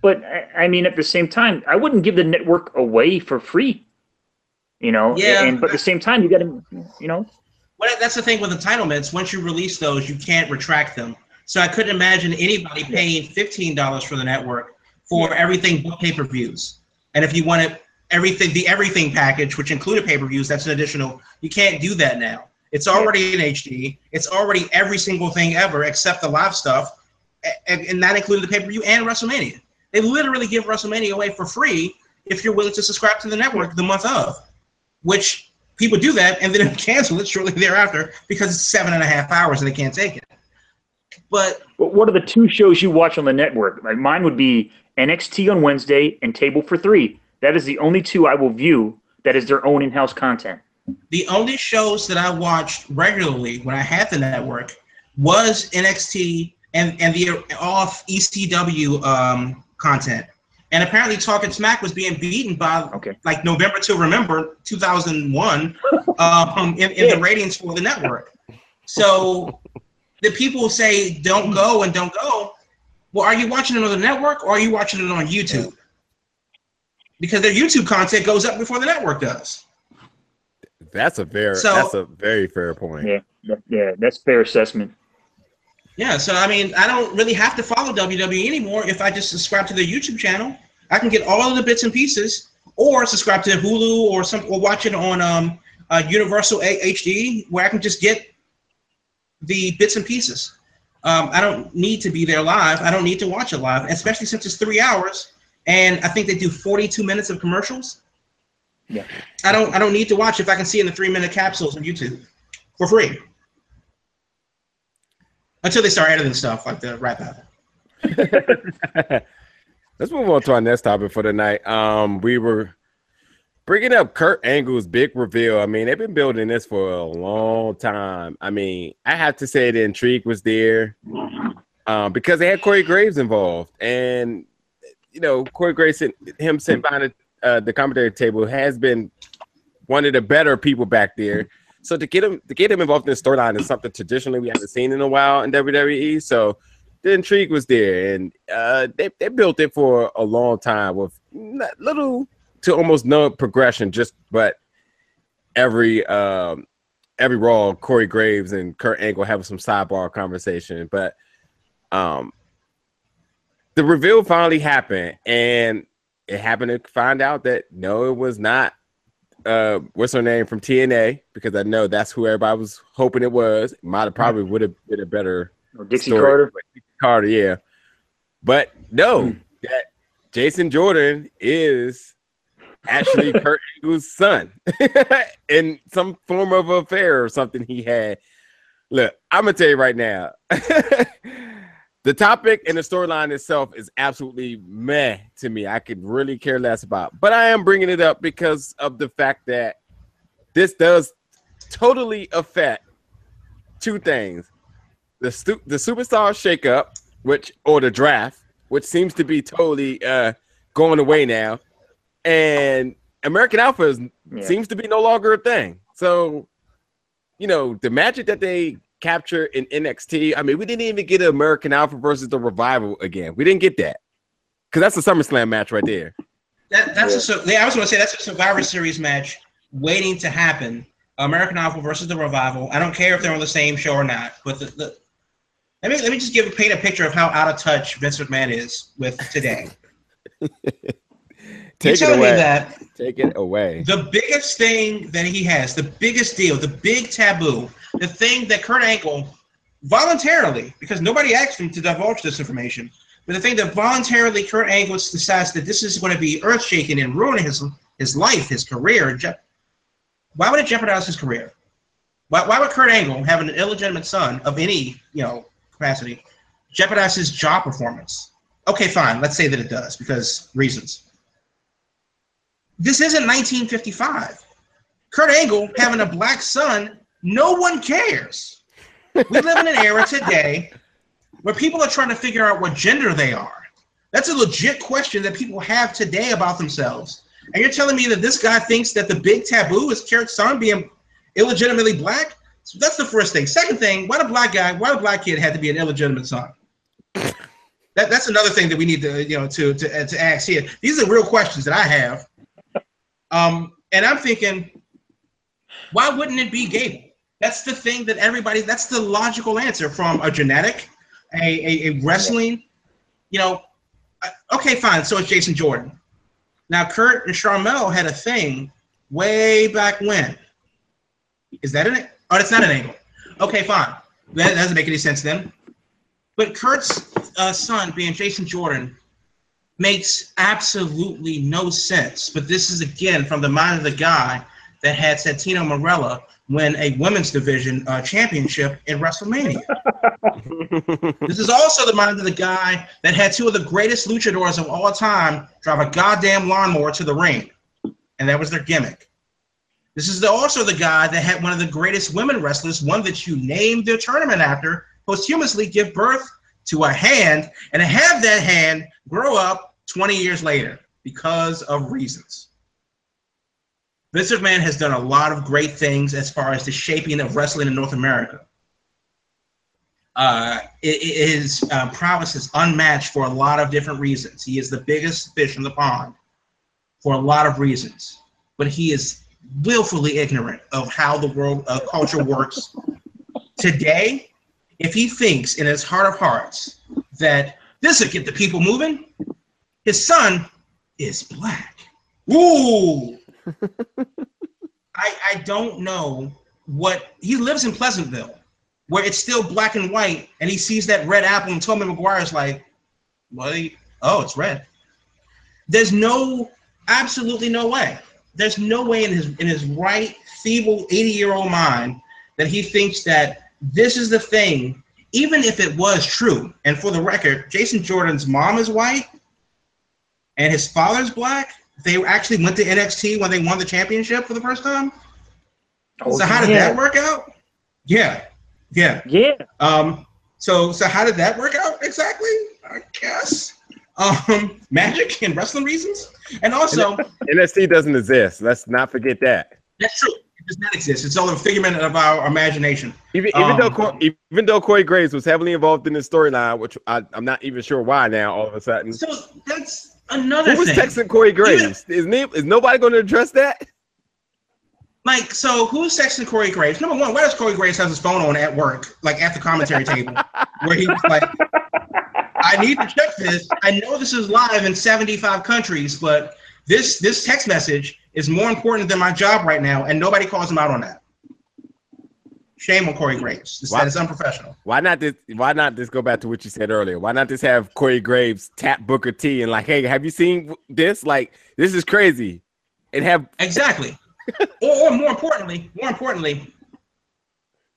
But I, I mean, at the same time, I wouldn't give the network away for free. You know,
Yeah.
and but at the same time, you got to, you know,
Well, that's the thing with entitlements. Once you release those, you can't retract them. So I couldn't imagine anybody paying fifteen dollars for the network for everything but pay per views. And if you want it everything the everything package, which included pay per views. That's an additional. You can't do that now. It's already in HD. It's already every single thing ever except the live stuff, and, and that included the pay per view and WrestleMania. They literally give WrestleMania away for free if you're willing to subscribe to the network the month of, which people do that and then cancel it shortly thereafter because it's seven and a half hours and they can't take it. But
But what are the two shows you watch on the network? Like mine would be NXT on Wednesday and Table for Three. That is the only two I will view that is their own in-house content.
The only shows that I watched regularly when I had the network was NXT and and the off ECW um, content. And apparently, Talking Smack was being beaten by
Okay.
like November to Remember 2001 um, in, in the ratings for the network. So the people say don't go and don't go. Well, are you watching it on the network or are you watching it on YouTube? Because their YouTube content goes up before the network does.
That's a very
So-
that's a very fair point.
Yeah, that- yeah, that's fair assessment.
Yeah, so I mean, I don't really have to follow WWE anymore if I just subscribe to their YouTube channel. I can get all of the bits and pieces, or subscribe to Hulu or some, or watch it on um, uh, Universal A- HD, where I can just get the bits and pieces. Um, I don't need to be there live. I don't need to watch it live, especially since it's three hours, and I think they do forty-two minutes of commercials.
Yeah.
I don't. I don't need to watch if I can see in the three-minute capsules on YouTube for free. Until they start editing stuff like the rap battle.
Let's move on to our next topic for tonight. Um, we were bringing up Kurt Angle's big reveal. I mean, they've been building this for a long time. I mean, I have to say the intrigue was there um, because they had Corey Graves involved, and you know, Corey Graves, him sitting behind the, uh, the commentary table, has been one of the better people back there. So to get him to get him involved in the storyline is something traditionally we haven't seen in a while in WWE. So the intrigue was there, and uh, they they built it for a long time with little to almost no progression. Just but every um, every Raw, Corey Graves and Kurt Angle having some sidebar conversation, but um, the reveal finally happened, and it happened to find out that no, it was not. Uh, what's her name from TNA? Because I know that's who everybody was hoping it was. Might have probably would have been a better
Or Dixie
story.
Carter.
Carter, yeah. But no, that Jason Jordan is actually Kurt Angle's son in some form of affair or something he had. Look, I'm gonna tell you right now. the topic and the storyline itself is absolutely meh to me. I could really care less about, but I am bringing it up because of the fact that this does totally affect two things: the stu- the superstar shakeup, which or the draft, which seems to be totally uh, going away now, and American Alpha is,
Yeah.
seems to be no longer a thing. So, you know, the magic that they capture in NXT. I mean, we didn't even get an American Alpha versus the Revival again. We didn't get that because that's a SummerSlam match right there.
That, that's a yeah, I was going to say that's a Survivor Series match waiting to happen. American Alpha versus the Revival. I don't care if they're on the same show or not, but the, the let me let me just give paint a picture of how out of touch Vince McMahon is with today. You're
it
telling me
away.
that
Take it away.
the biggest thing that he has, the biggest deal, the big taboo, the thing that Kurt Angle voluntarily, because nobody asked him to divulge this information, but the thing that voluntarily Kurt Angle decides that this is going to be earth shaking and ruining his his life, his career. Why would it jeopardize his career? Why, why would Kurt Angle, having an illegitimate son of any you know capacity, jeopardize his job performance? Okay, fine. Let's say that it does because reasons. This isn't 1955. Kurt Angle having a black son, no one cares. We live in an era today where people are trying to figure out what gender they are. That's a legit question that people have today about themselves. And you're telling me that this guy thinks that the big taboo is Kurt's son being illegitimately black? So that's the first thing. Second thing, why the black guy, why the black kid had to be an illegitimate son? That, that's another thing that we need to, you know, to, to, to ask here. These are real questions that I have. Um, and I'm thinking, why wouldn't it be Gable? That's the thing that everybody, that's the logical answer from a genetic, a, a, a wrestling, you know, uh, okay, fine. So it's Jason Jordan. Now, Kurt and Charmel had a thing way back when. Is that an? Oh, that's not an angle. Okay, fine. That doesn't make any sense then. But Kurt's uh, son, being Jason Jordan, makes absolutely no sense. But this is again from the mind of the guy that had Santino Marella win a women's division uh, championship in WrestleMania. this is also the mind of the guy that had two of the greatest luchadors of all time drive a goddamn lawnmower to the ring, and that was their gimmick. This is the, also the guy that had one of the greatest women wrestlers, one that you named their tournament after, posthumously give birth to a hand and have that hand grow up 20 years later because of reasons. Vince McMahon has done a lot of great things as far as the shaping of wrestling in North America. Uh, his uh, prowess is unmatched for a lot of different reasons. He is the biggest fish in the pond for a lot of reasons, but he is willfully ignorant of how the world uh, culture works today. If he thinks in his heart of hearts that this will get the people moving, his son is black. Ooh. I, I don't know what he lives in Pleasantville, where it's still black and white, and he sees that red apple, and Tommy Maguire's like, "What? oh, it's red." There's no, absolutely no way. There's no way in his in his right, feeble, 80 year old mind that he thinks that this is the thing, even if it was true. And for the record, Jason Jordan's mom is white, and his father's black they actually went to NXT when they won the championship for the first time. Oh, so how did that work out? Yeah, yeah,
yeah.
Um, so so how did that work out exactly? I guess um, magic and wrestling reasons, and also
NXT doesn't exist. Let's not forget that.
That's true. It does not exist. It's all a figment of our imagination.
Even, even um, though even though Corey Graves was heavily involved in the storyline, which I, I'm not even sure why now. All of a sudden,
so that's another
Who was
thing.
texting Corey Graves? Even, is, name, is nobody going to address that?
Like, so who's texting Corey Graves? Number one, why does Corey Graves have his phone on at work, like at the commentary table, where he was like, I need to check this. I know this is live in 75 countries, but this this text message is more important than my job right now, and nobody calls him out on that. Shame on Corey Graves. This, why, that is unprofessional.
Why not this? Why not just go back to what you said earlier? Why not just have Corey Graves tap Booker T and like, hey, have you seen this? Like, this is crazy, and have
exactly, or, or more importantly, more importantly,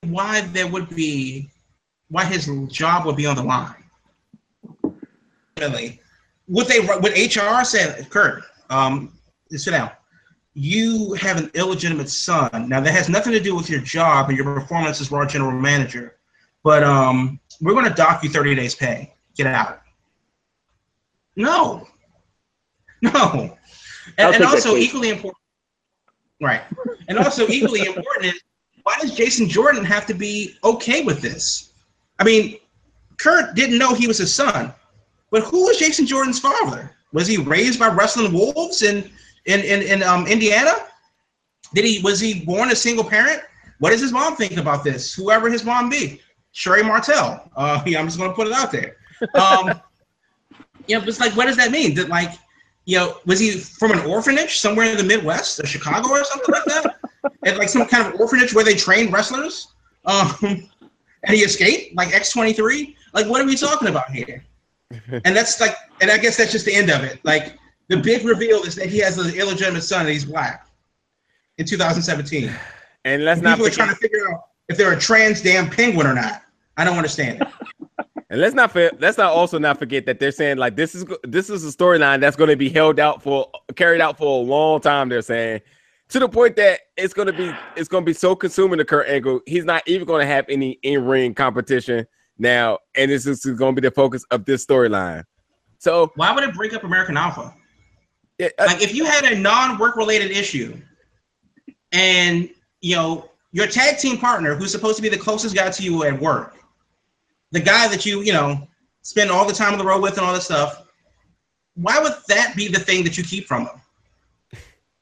why there would be, why his job would be on the line. Really, would they? Would HR say, Kurt, um, sit down you have an illegitimate son. Now that has nothing to do with your job and your performance as raw general manager, but um, we're going to dock you 30 days pay. Get out. No, no, and, and also equally important, right? And also equally important is why does Jason Jordan have to be okay with this? I mean, Kurt didn't know he was his son, but who was Jason Jordan's father? Was he raised by wrestling wolves and in in, in um, Indiana? Did he was he born a single parent? What does his mom think about this? Whoever his mom be, Sherri Martel. Uh, yeah, I'm just gonna put it out there. Um, you know, it's like, what does that mean? That like, you know, was he from an orphanage somewhere in the Midwest, or Chicago, or something like that? At like some kind of orphanage where they train wrestlers, um, and he escaped like X23. Like, what are we talking about here? And that's like, and I guess that's just the end of it. Like, the big reveal is that he has an illegitimate son and he's black in 2017.
And let's and not
people forget- are trying to figure out if they're a trans damn penguin or not. I don't understand it.
And let's not let's not also not forget that they're saying like this is this is a storyline that's going to be held out for carried out for a long time. They're saying to the point that it's going to be it's going to be so consuming to Kurt Angle, he's not even going to have any in ring competition now, and this is going to be the focus of this storyline. So
why would it break up American Alpha? Yeah, uh, like if you had a non-work related issue, and you know your tag team partner, who's supposed to be the closest guy to you at work, the guy that you you know spend all the time on the road with and all this stuff, why would that be the thing that you keep from them?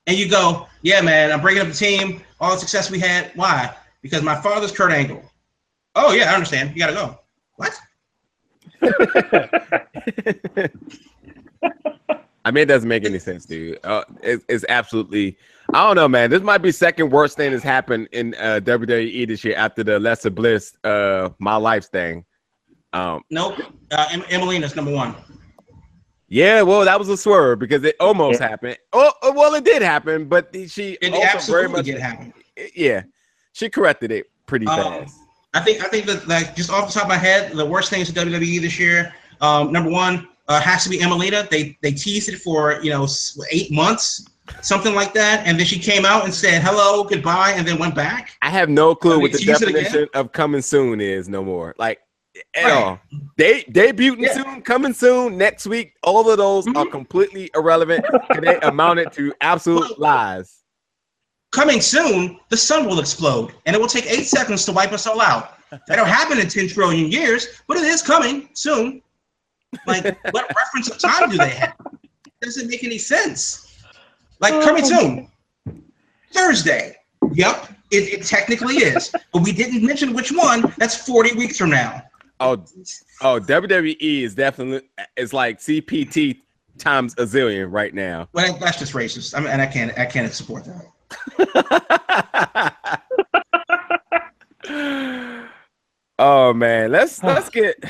And you go, yeah, man, I'm breaking up the team, all the success we had. Why? Because my father's Kurt Angle. Oh yeah, I understand. You gotta go. What?
I mean, it doesn't make any sense, dude. Uh, it's, it's absolutely. I don't know, man. This might be second worst thing that's happened in uh, WWE this year after the Alexa Bliss, uh, my life thing. Um,
Nope. Uh, em- Emmalina's number one.
yeah, well, that was a swerve because it almost
Yeah.
happened. Oh, oh, well, it did happen, but she
It
also
absolutely
very much,
did happen.
yeah, she corrected it pretty
Um,
fast.
I think I think that like just off the top of my head, the worst things in WWE this year. Um, number one uh, has to be Emmalina. They they teased it for you know eight months, something like that, and then she came out and said hello, goodbye, and then went back.
I have no clue what the
to use it again?
definition of coming soon is no more. Like at
Right.
all. They debuting
Yeah.
soon, coming soon, next week. All of those are
Mhm.
completely irrelevant. they amounted to absolute lies.
Coming soon, the sun will explode, and it will take eight seconds to wipe us all out. That'll happen in ten trillion years, but it is coming soon. Like, what reference of time do they have? Doesn't make any sense. Like coming oh. soon, Thursday. Yep, it, it technically is, but we didn't mention which one. That's forty weeks from now.
Oh, oh, WWE is definitely it's like CPT times a zillion right now.
Well, that's just racist. I mean, and I can't, I can't support that.
oh man, let's let's get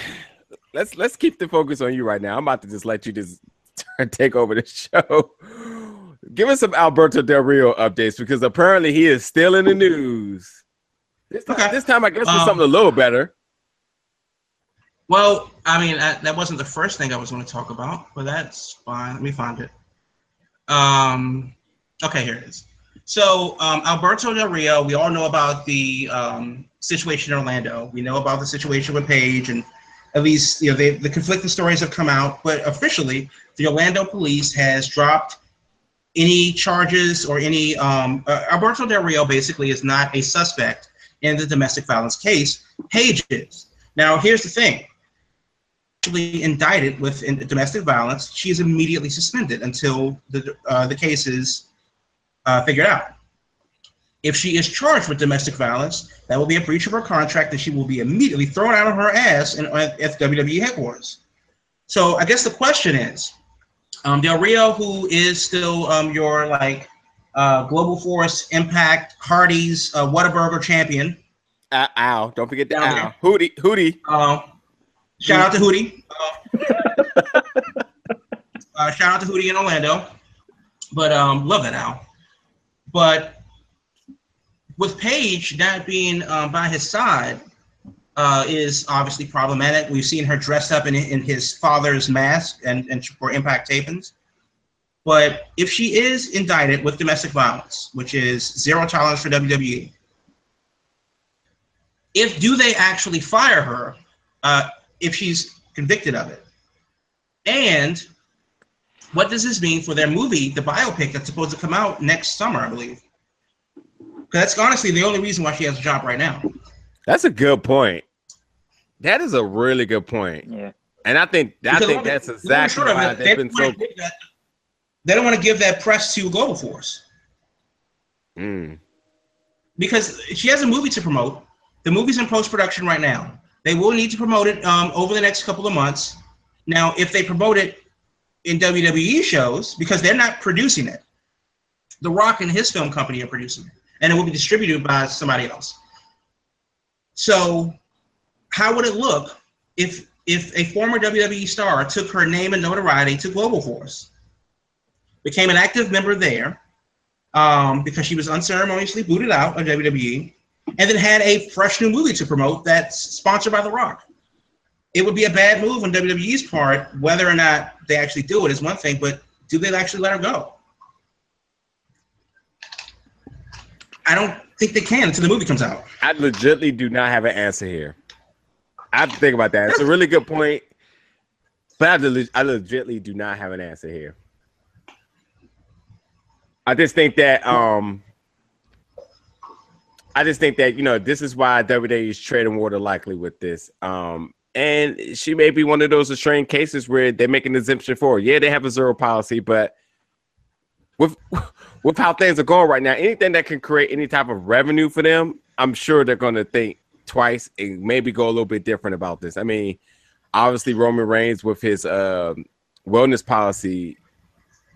let's let's keep the focus on you right now. I'm about to just let you just take over the show. Give us some Alberto Del Rio updates because apparently he is still in the news. This time,
Okay.
this time I guess it's
Um,
something a little better.
Well, I mean, I, that wasn't the first thing I was going to talk about, but that's fine. Let me find it. Um, okay, here it is. So, um, Alberto Del Rio, we all know about the um, situation in Orlando. We know about the situation with Paige, and at least you know they, the conflicting stories have come out. But officially, the Orlando police has dropped any charges or any. Um, uh, Alberto Del Rio basically is not a suspect in the domestic violence case. Paige is. Now, here's the thing actually indicted with in domestic violence, she is immediately suspended until the uh, the case is uh, figured out. If she is charged with domestic violence, that will be a breach of her contract, and she will be immediately thrown out of her ass in, at, at WWE headquarters. So I guess the question is, um, Del Rio, who is still um, your like uh, Global Force Impact Hardy's uh, Whataburger champion,
Uh, ow! Don't forget the
Down
ow. Hootie, Hootie.
uh, shout out to Hootie. Uh, uh, shout out to Hootie in Orlando. But um, love that Al. But with Paige not being um, by his side uh, is obviously problematic. We've seen her dressed up in, in his father's mask and, and for impact tapings. But if she is indicted with domestic violence, which is zero tolerance for WWE, if do they actually fire her uh, if she's convicted of it? And what does this mean for their movie, the biopic that's supposed to come out next summer, I believe? 'Cause that's honestly the only reason why she has a job right now.
That's a good point. That is a really good point,
Yeah.
and I think I
Because
think
long-
that's exactly
short
why
it,
they've
they
been
don't
so.
wanna give that- They don't want to give that press to Global Force
Mm.
because she has a movie to promote. The movie's in post production right now. They will need to promote it um, over the next couple of months. Now, if they promote it in WWE shows, because they're not producing it, The Rock and his film company are producing it, and it will be distributed by somebody else. So, how would it look if if a former WWE star took her name and notoriety to Global Force, became an active member there, um, because she was unceremoniously booted out of WWE, and then had a fresh new movie to promote that's sponsored by The Rock. It would be a bad move on WWE's part. Whether or not they actually do it is one thing, but do they actually let her go? I don't think they can until the movie comes out.
I legitly do not have an answer here. I have to think about that. It's a really good point, but I, leg- I legitly do not have an answer here. I just think that um, I just think that you know this is why WWE is trading water likely with this. Um, and she may be one of those extreme cases where they make an exemption for. her. Yeah, they have a zero policy, but with with how things are going right now, anything that can create any type of revenue for them, I'm sure they're going to think twice and maybe go a little bit different about this. I mean, obviously Roman Reigns with his um wellness policy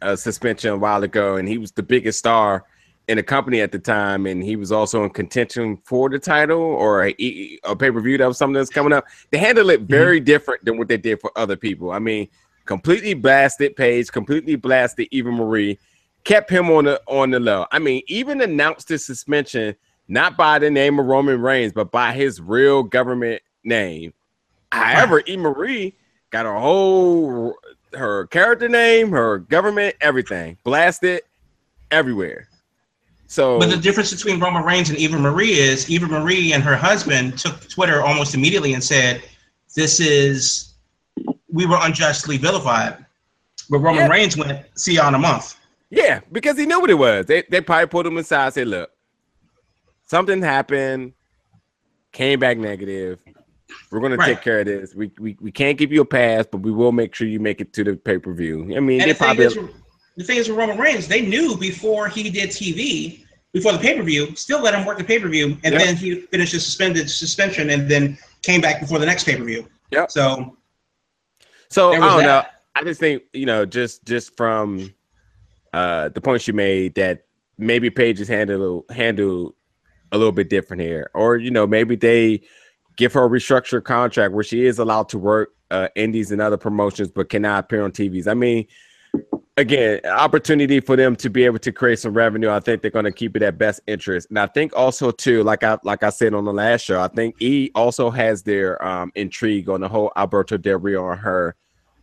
uh, suspension a while ago, and he was the biggest star in the company at the time, and he was also in contention for the title or a, a pay per view that was something that's coming up. They handle it very different than what they did for other people. I mean, completely blasted Paige, completely blasted Eva Marie, kept him on the on the low. I mean, even announced his suspension not by the name of Roman Reigns, but by his real government name. However, Eva Marie got a whole her character name, her government, everything blasted everywhere. So,
But the difference between Roman Reigns and Eva Marie is Eva Marie and her husband took Twitter almost immediately and said, "This is we were unjustly vilified." But Roman
Yeah.
Reigns went, "See y'all in a month."
Yeah, because he knew what it was. They they probably pulled him aside, and said, "Look, something happened, came back negative. We're gonna
Right.
take care of this. We, we we can't give you a pass, but we will make sure you make it to the pay per view. I mean,
And
they
the thing,
probably
is, the thing is with Roman Reigns, they knew before he did TV, before the pay per view, still let him work the pay per view, and
Yep.
then he finished his suspended suspension, and then came back before the next pay per view.
Yeah.
So
So I don't know. I just think you know, just just from uh the points you made that maybe Paige is handled handled a little bit different here, or you know, maybe they give her a restructured contract where she is allowed to work uh indies and other promotions, but cannot appear on TVs. I mean. Again, opportunity for them to be able to create some revenue. I think they're going to keep it at best interest, and I think also too, like I like I said on the last show, I think E also has their um intrigue on the whole Alberto Del Rio and her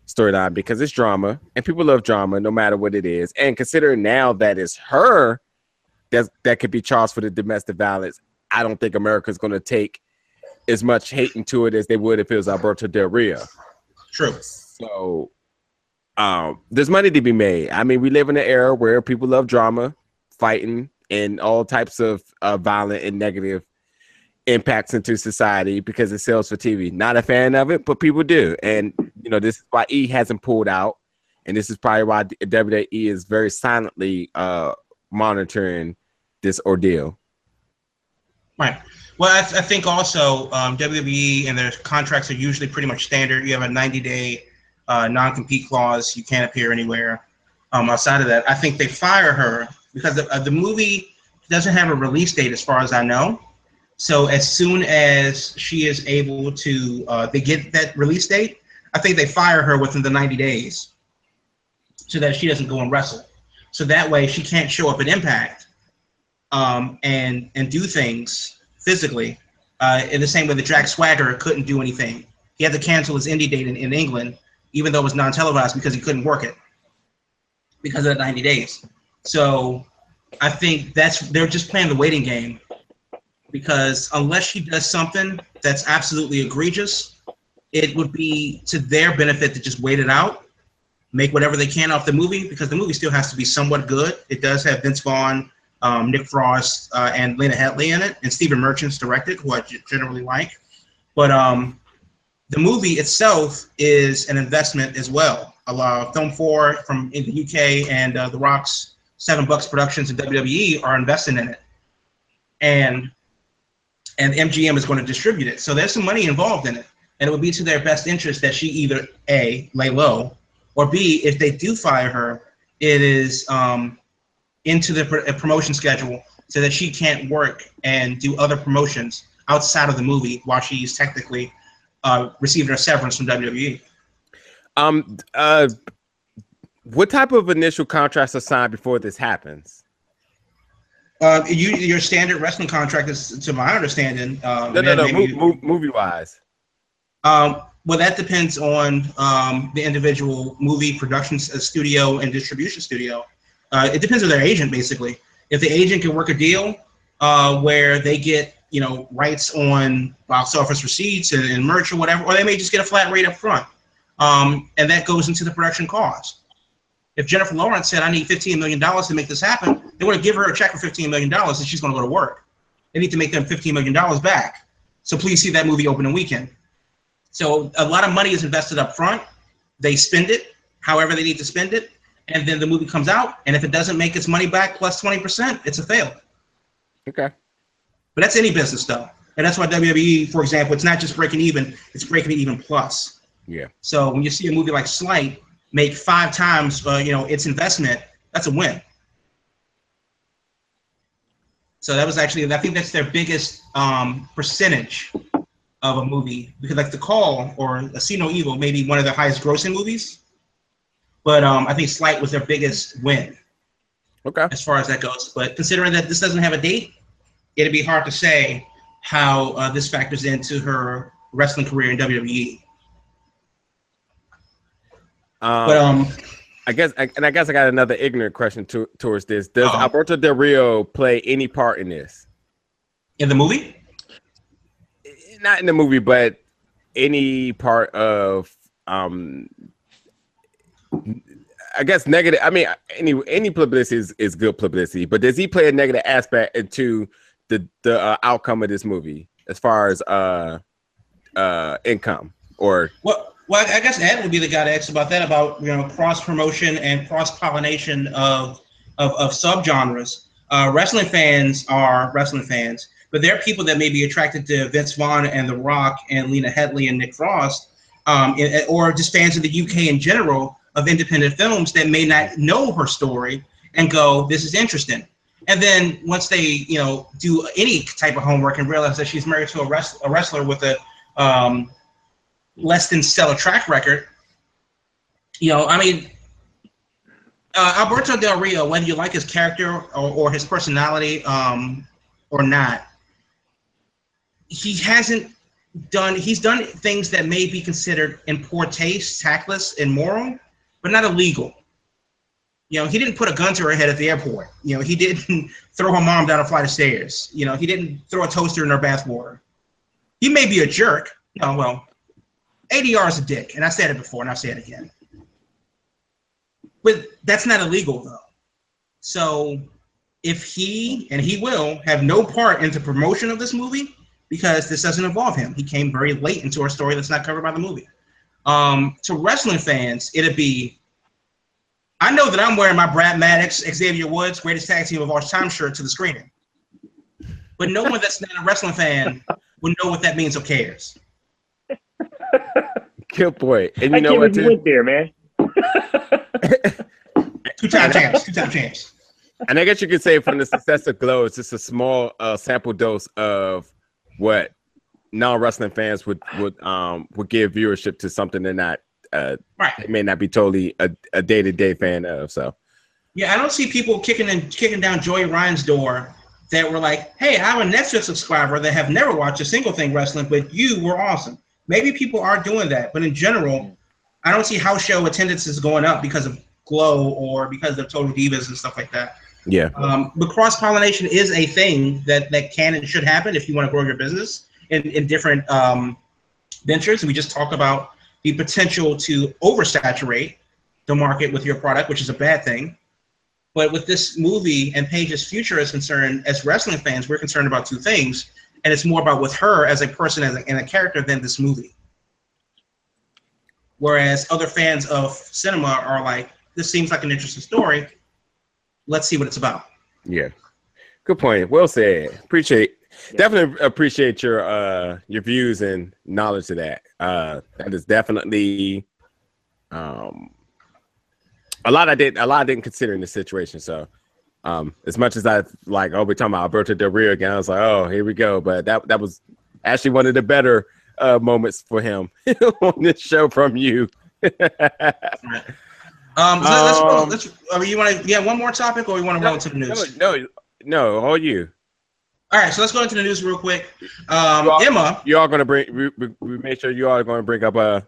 storyline because it's drama and people love drama no matter what it is. And considering now that it's her that that could be charged for the domestic violence, I don't think America's going to take as much hate into it as they would if it was Alberto Del Rio.
true.
So um there's money to be made. I mean, we live in an era where people love drama, fighting, and all types of uh, violent and negative impacts into society because it sells for TV. Not a fan of it, but people do. And you know, this is why E hasn't pulled out, and this is probably why WWE is very silently uh monitoring this ordeal.
Right. Well, I, th- I think also um, WWE and their contracts are usually pretty much standard. You have a 90 day uh, non compete clause. You can't appear anywhere um, outside of that. I think they fire her because the, uh, the movie doesn't have a release date, as far as I know. So as soon as she is able to, uh, they get that release date. I think they fire her within the 90 days, so that she doesn't go and wrestle. So that way she can't show up at Impact um, and and do things physically. Uh, in the same way that Jack Swagger couldn't do anything. He had to cancel his indie date in, in England, even though it was non-televised because he couldn't work it because of the 90 days. So I think that's they're just playing the waiting game because unless she does something that's absolutely egregious, it would be to their benefit to just wait it out, make whatever they can off the movie because the movie still has to be somewhat good. It does have Vince Vaughn, um, Nick Frost, uh, and Lena Headey in it, and Stephen Merchant's directed, who I generally like. But um, the movie itself is an investment as well. A lot of Film 4 from in the UK and uh, The Rock's Seven Bucks Productions and WWE are investing in it. And and MGM is going to distribute it. So there's some money involved in it. And it would be to their best interest that she either A, lay low, or B, if they do fire her, it is um, into the pr- promotion schedule so that she can't work and do other promotions outside of the movie while she's technically uh, receiving her severance from. WWE.
Um uh what type of initial contracts are signed before this happens?
Uh, you, your standard wrestling contract is, to my understanding. Uh,
No, no, no,
maybe-
mo- mo- movie wise.
Um, well, that depends on um, the individual movie production studio and distribution studio. Uh, it depends on their agent, basically. If the agent can work a deal uh, where they get, you know, rights on box office receipts and, and merch or whatever, or they may just get a flat rate up front, um, and that goes into the production cost. If Jennifer Lawrence said, "I need $15 million to make this happen," they want to give her a check for $15 million, and she's going to go to work. They need to make them $15 million back. So please see that movie opening weekend. So a lot of money is invested up front. They spend it however they need to spend it, and then the movie comes out. And if it doesn't make its money back plus plus twenty percent, it's a fail.
Okay.
But that's any business though, and that's why WWE, for example, it's not just breaking even; it's breaking even plus.
Yeah.
So when you see a movie like Sleight, make five times, uh, you know, its investment, that's a win. So that was actually, I think that's their biggest um, percentage of a movie because, like, The Call or A See No Evil, may be one of their highest grossing movies, but um, I think Sleight was their biggest win
Okay.
as far as that goes. But considering that this doesn't have a date, it'd be hard to say how uh, this factors into her wrestling career in WWE.
Um,
But um,
I guess, and I guess I got another ignorant question to, towards this. Does
Uh-oh.
Alberto Del Rio play any part in this?
in the movie,
Not in the movie, but any part of, um, I guess negative. I mean, any any publicity is, is good publicity, but does he play a negative aspect into the the uh, outcome of this movie as far as uh uh income or
well, well, I guess Ed would be the guy to ask about that about you know cross promotion and cross pollination of of, of subgenres. Uh, wrestling fans are wrestling fans, but there are people that may be attracted to Vince Vaughn and The Rock and Lena Headey and Nick Frost, um, in- or just fans of the UK in general of independent films that may not know her story and go, "This is interesting." And then once they, you know, do any type of homework and realize that she's married to a, wrest- a wrestler with a um, less than stellar track record, you know, I mean, uh, Alberto Del Rio, whether you like his character or, or his personality um, or not, he hasn't done. He's done things that may be considered in poor taste, tactless, immoral, but not illegal. You know, he didn't put a gun to her head at the airport. You know, he didn't throw her mom down a flight of stairs. You know, he didn't throw a toaster in her bathwater. He may be a jerk. No, well, ADR is a dick, and I said it before, and I'll say it again. But that's not illegal, though. So if he and he will have no part into promotion of this movie because this doesn't involve him. He came very late into our story that's not covered by the movie. Um, to wrestling fans, it'd be. I know that I'm wearing my Brad Maddox, Xavier Woods, greatest tag team of all time shirt to the screening, but no one that's not a wrestling fan would know what that means or cares.
Kill boy? And
I
you know what?
believe you went there, man.
Two-time champs, two-time champs.
And I guess you could say from the success of Glow, it's just a small uh, sample dose of what non-wrestling fans would would um would give viewership to something they're not uh
Right.
they may not be totally a, a day-to-day fan of. So
Yeah, I don't see people kicking and kicking down Joey Ryan's door that were like, "Hey, I'm a Netflix subscriber that have never watched a single thing wrestling, but you were awesome." Maybe people are doing that, but in general, I don't see house show attendance is going up because of Glow or because of Total Divas and stuff like that.
yeah,
Um, but cross pollination is a thing that that can and should happen if you want to grow your business in in different um, ventures. We just talk about the potential to oversaturate the market with your product, which is a bad thing. But with this movie and Paige's future is concerned, as wrestling fans, we're concerned about two things, and it's more about with her as a person as a, and a character than this movie. Whereas other fans of cinema are like, this seems like an interesting story. Let's see what it's about.
yeah. Good point. Well said. Appreciate definitely appreciate your uh your views and knowledge of that. Uh that is definitely um a lot I did a lot I didn't consider in this situation. So um as much as I like oh we're talking about Alberto Del Rio again, I was like, oh here we go. But that that was actually one of the better uh moments for him on this show from you.
Um, so let's,
Um,
let's, I mean, you want to, yeah, one more topic, or you want to roll into the news?
no, no, no, all you.
All right, so let's go into the news real quick. Um,
Well-
Emma,
You all gonna bring we, we, we make sure you all are gonna bring up uh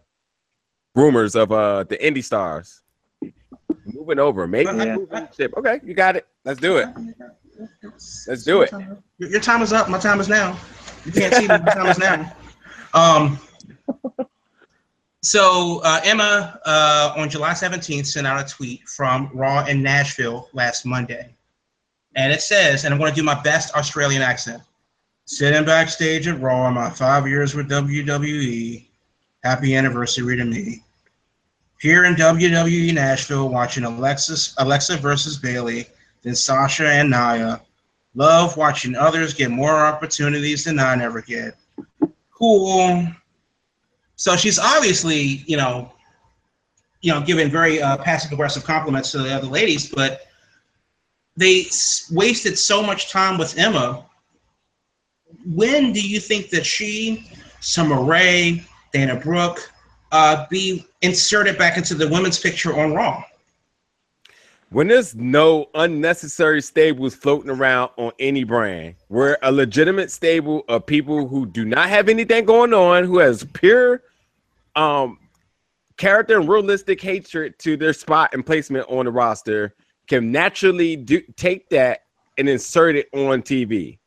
rumors of uh the indie stars. Moving over, maybe
Yeah.
moving ship. Okay, you got it. Let's do it. Let's do it.
your, your time is up. My time is now. You can't see me. My time is now. Um, so uh, Emma uh, on July 17th sent out a tweet from Raw in Nashville last Monday, and it says, and I'm going to do my best Australian accent. Sitting backstage at Raw, my five years with WWE. Happy anniversary to me. Here in WWE Nashville, watching Alexis, Alexa versus Bayley, then Sasha and Nia. Love watching others get more opportunities than I never get. Cool. So she's obviously, you know, you know, giving very uh, passive aggressive compliments to the other ladies, but they s- wasted so much time with Emma. When do you think that she, Summer Rae, Dana Brooke, uh, be inserted back into the women's picture on Raw?
When there's no unnecessary stables floating around on any brand, we're a legitimate stable of people who do not have anything going on, who has pure um character and realistic hatred to their spot and placement on the roster, can naturally do take that and insert it on TV.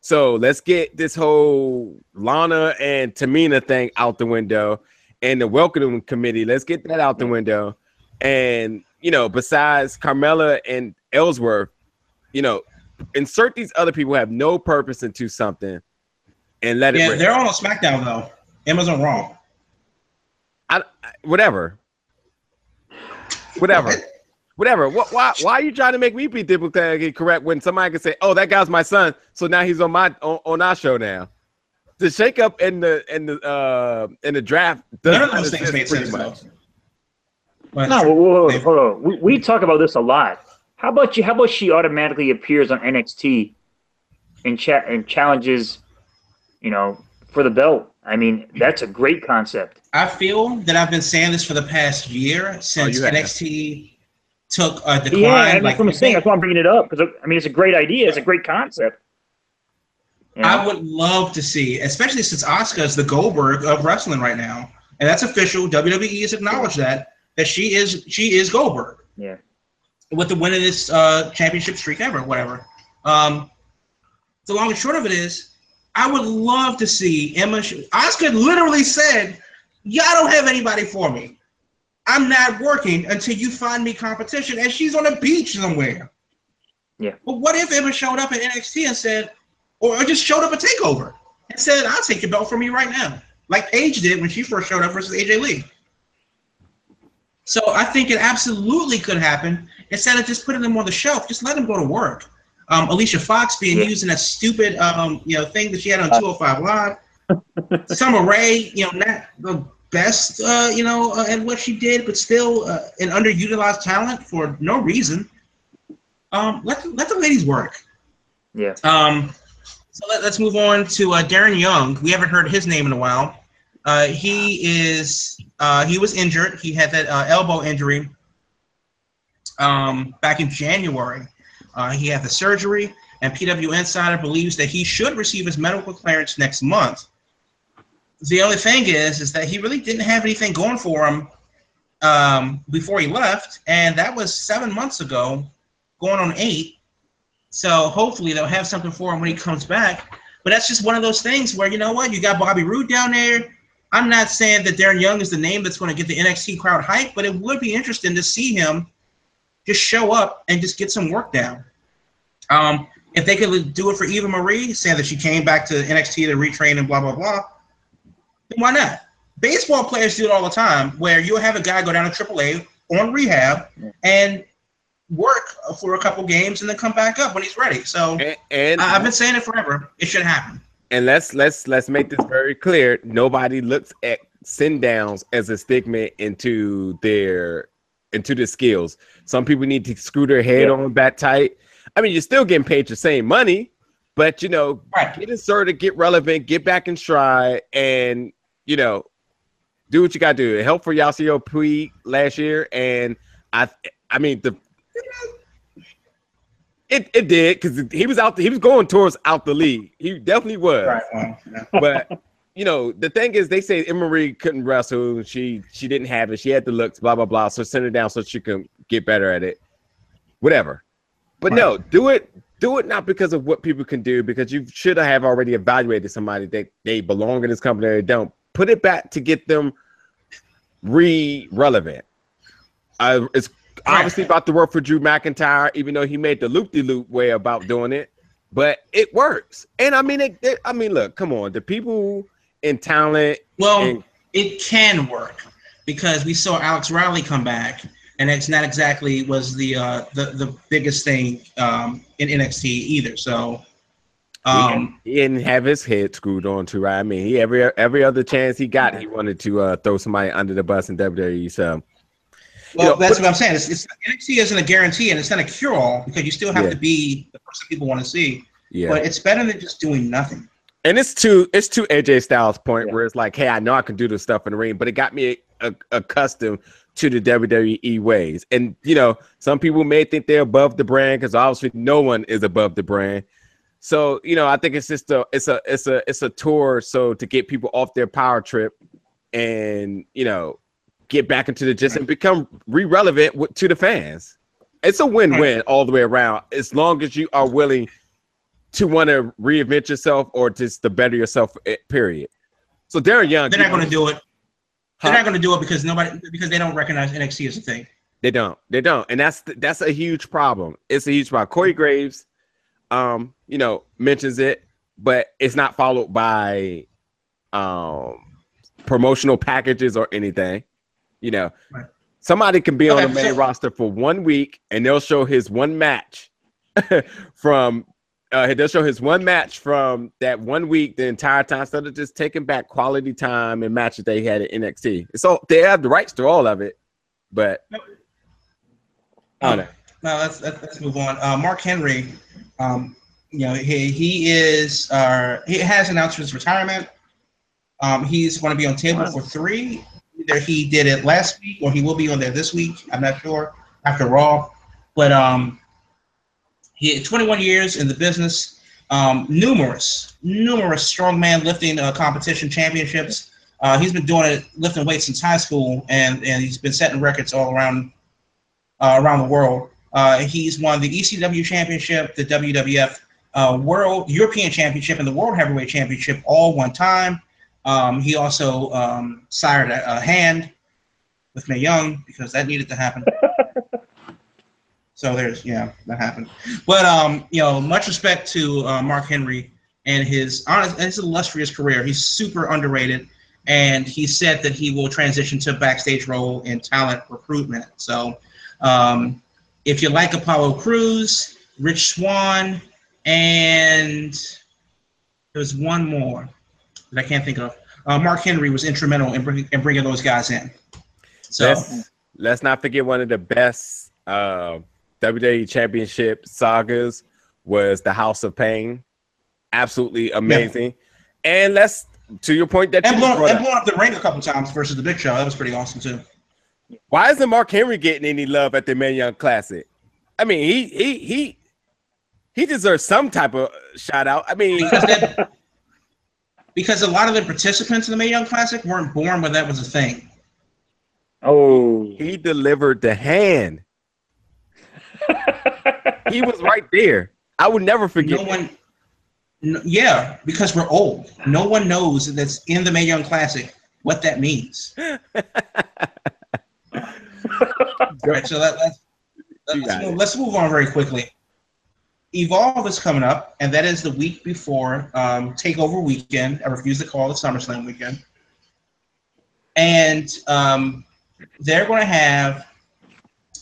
So let's get this whole Lana and Tamina thing out the window and the welcoming committee. Let's get that out the window. And you know, besides Carmella and Ellsworth, you know, insert these other people who have no purpose into something and let it
Yeah, they're all on SmackDown though. Amazon on Raw.
I, I- whatever. Whatever. Whatever. What, why why are you trying to make me be diplomatically correct when somebody can say, "Oh, that guy's my son," so now he's on my on, on our show now? The shakeup and the in the uh in the draft. does
None of those things made sense
much.
No, whoa, whoa, whoa, hold on. We, we talk about this a lot. How about you? How about she automatically appears on NXT and chat and challenges, you know, for the belt? I mean, that's a great concept.
I feel that I've been saying this for the past year since
you have.
NXT took a decline.
Yeah, and
like
that's what I'm. That's why I'm bringing it up because I mean, it's a great idea. It's a great concept. Know?
I would love to see, especially since Asuka is the Goldberg of wrestling right now, and that's official. WWE has acknowledged that that she is she is Goldberg
yeah.
with the winningest uh, championship streak ever, whatever. Um, the long and short of it is, I would love to see Emma. Asuka literally said, "Y'all don't have anybody for me. I'm not working until you find me competition." And she's on a beach somewhere.
Yeah.
But what if Emma showed up at NXT and said, or, or just showed up at Takeover and said, "I'll take your belt from you right now," like Paige did when she first showed up versus AJ Lee. So I think it absolutely could happen. Instead of just putting them on the shelf, just let them go to work. Um, Alicia Fox being
Yeah.
used in that stupid um, you know thing that she had on 205 Live. Summer Rae, you know, not the best uh, you know uh, at what she did, but still uh, an underutilized talent for no reason. Um, let the, let the ladies work.
Yeah.
Um, so let, us move on to uh, Darren Young. We haven't heard his name in a while. Uh, he is uh, he was injured. He had that uh, elbow injury um, back in January. Uh, he had the surgery, and PW Insider believes that he should receive his medical clearance next month. The only thing is, is that he really didn't have anything going for him um, before he left, and that was seven months ago, going on eight. So hopefully they'll have something for him when he comes back. But that's just one of those things where you know what, you got Bobby Roode down there. I'm not saying that Darren Young is the name that's going to get the NXT crowd hype, but it would be interesting to see him just show up and just get some work down. Um, if they could do it for Eva Marie, saying that she came back to NXT to retrain and blah blah blah, then why not? Baseball players do it all the time, where you'll have a guy go down to AAA on rehab and work for a couple games and then come back up when he's ready. So
And, and
I- I've been saying it forever. It should happen.
and let's let's let's make this very clear. Nobody looks at send downs as a stigma into their into the skills. Some people need to screw their head
Yeah.
on back tight. I mean, you're still getting paid the same money, but you know,
Right.
get inserted, get relevant, get back in stride, and you know, do what you got to do. It helped for Yasiel Puig last year, and I, I mean the. It, it did because he was out. He was going towards out the league. He definitely was
Right. Well, yeah.
but you know, the thing is, they say Eva Marie couldn't wrestle. She she didn't have it. She had the looks, blah blah blah. So send her down so she can get better at it. Whatever. But no, do it. Do it not because of what people can do, because you should have already evaluated somebody that they belong in this company or they don't. Put it back to get them re-relevant. Uh, it's obviously about to work for Drew McIntyre, even though he made the loop-de-loop way about doing it, but it works. And I mean, it, it- I mean, look, come on, the people in talent.
Well,
and-
it can work because we saw Alex Riley come back, and it's not exactly was the uh, the the biggest thing um, in NXT either. So, um,
he didn't have his head screwed on too, right? I mean, he every every other chance he got, he wanted to uh, throw somebody under the bus in WWE. So
Well,
know,
that's
but-
what I'm saying. It's, it's NXT isn't a guarantee, and it's not a cure-all because you still have
Yeah.
to be the person people want to see.
yeah.
But it's better than just doing nothing.
And it's to it's to AJ Styles' point
Yeah.
where it's like, hey, I know I can do this stuff in the ring, but it got me a, accustomed to the WWE ways. And you know, some people may think they're above the brand because obviously no one is above the brand. So you know, I think it's just a it's a it's a it's a tour so to get people off their power trip and you know get back into the gist and become re-relevant to the fans. It's a win-win all the way around as long as you are willing to want to reinvent yourself or just to better yourself. eh, Period. So Darren Young,
They're not going to do it. They're not going to do it because nobody because they don't recognize NXT as a thing.
They don't. They don't. And that's that's a huge problem. It's a huge problem. Corey Graves, um, you know, mentions it, but it's not followed by um promotional packages or anything. You know,
Right.
somebody can be on
Okay,
the main
so-
roster for one week and they'll show his one match from uh they'll show his one match from that one week the entire time instead of just taking back quality time and matches they had at NXT. So they have the rights to all of it, but I don't know.
No, let's let's, let's move on. Uh, Mark Henry, um, you know, he he is uh, he has announced his retirement. Um, he's going to be on table
Wow.
for three. Either he did it last week or he will be on there this week. I'm not sure after Raw, but um, he 21 years in the business, um, numerous numerous strongman lifting uh, competition championships. Uh, he's been doing it lifting weights since high school, and and he's been setting records all around uh, around the world. Uh, he's won the ECW Championship, the WWF uh, World European Championship, and the World Heavyweight Championship all one time. Um, he also um, sired a, a hand with Mae Young because that needed to happen. so there's yeah, that happened. But um, you know, much respect to uh, Mark Henry and his honest, his illustrious career. He's super underrated, and he said that he will transition to a backstage role in talent recruitment. So. Um, if you like Apollo Crews, Rich Swann, and there's one more that I can't think of. Uh, Mark Henry was instrumental in, bring, in bringing those guys in. So
let's let's not forget one of the best uh, WWE Championship sagas was the House of Pain. Absolutely amazing. And let's to your point that
and
you
blown, and
up,
blown up the ring a couple times versus the Big Show. That was pretty awesome too.
why isn't Mark Henry getting any love at the Mae Young Classic? I mean, he he he he deserves some type of shout out. I mean,
Because that, because a lot of the participants in the Mae Young Classic weren't born when that was a thing.
Oh.
he delivered the hand. He was right there. I would never forget.
No one, no, yeah, because we're old. No one knows that's in the Mae Young Classic what that means. Right, so that, that's,
You
let's, move, let's move on very quickly. Evolve is coming up, and that is the week before um, Takeover weekend. I refuse to call it SummerSlam weekend. And um, they're going to have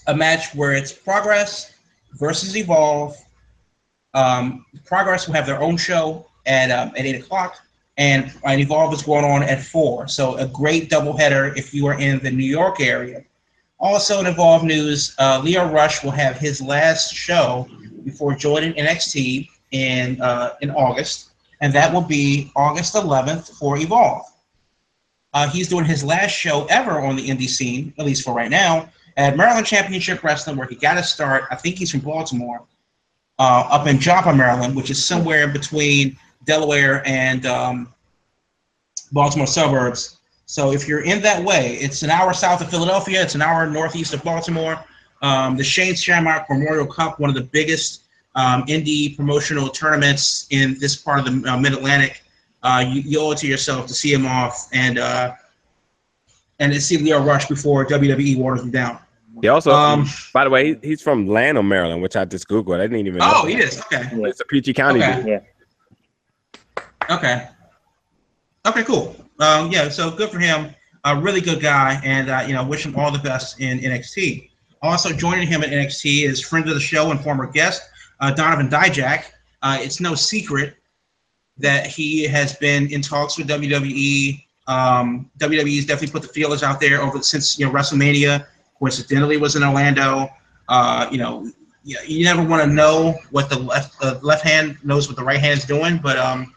a match where it's Progress versus Evolve. Um, Progress will have their own show at um, at eight o'clock, and, and Evolve is going on at four. So a great doubleheader if you are in the New York area. Also in Evolve news, uh, Lio Rush will have his last show before joining NXT in uh, in August, and that will be August 11th for Evolve. Uh, he's doing his last show ever on the indie scene, at least for right now, at Maryland Championship Wrestling, where he got to start. I think he's from Baltimore, uh, up in Joppa, Maryland, which is somewhere between Delaware and um, Baltimore suburbs. So if you're in that way, it's an hour south of Philadelphia, it's an hour northeast of Baltimore. Um, the Shane Shamrock Memorial Cup, one of the biggest um, indie promotional tournaments in this part of the uh, Mid Atlantic. Uh, you, you owe it to yourself to see him off and uh, and to see Lio Rush before WWE waters him down.
He also,
Um,
by the way, he- he's from Lanham, Maryland, which I just googled. I didn't even know.
Oh,
that.
he is. Okay.
It's a PG County.
Okay.
dude.
Yeah.
Okay. Okay, cool. Um, yeah, so good for him. A really good guy, and uh, you know, wish him all the best in NXT. Also joining him at NXT is friend of the show and former guest uh, Donovan Dijak. Uh, it's no secret that he has been in talks with WWE. Um, WWE's definitely put the feelers out there over since you know WrestleMania, coincidentally was in Orlando. Uh, you know, you, you never want to know what the left uh, left hand knows what the right hand is doing, but um,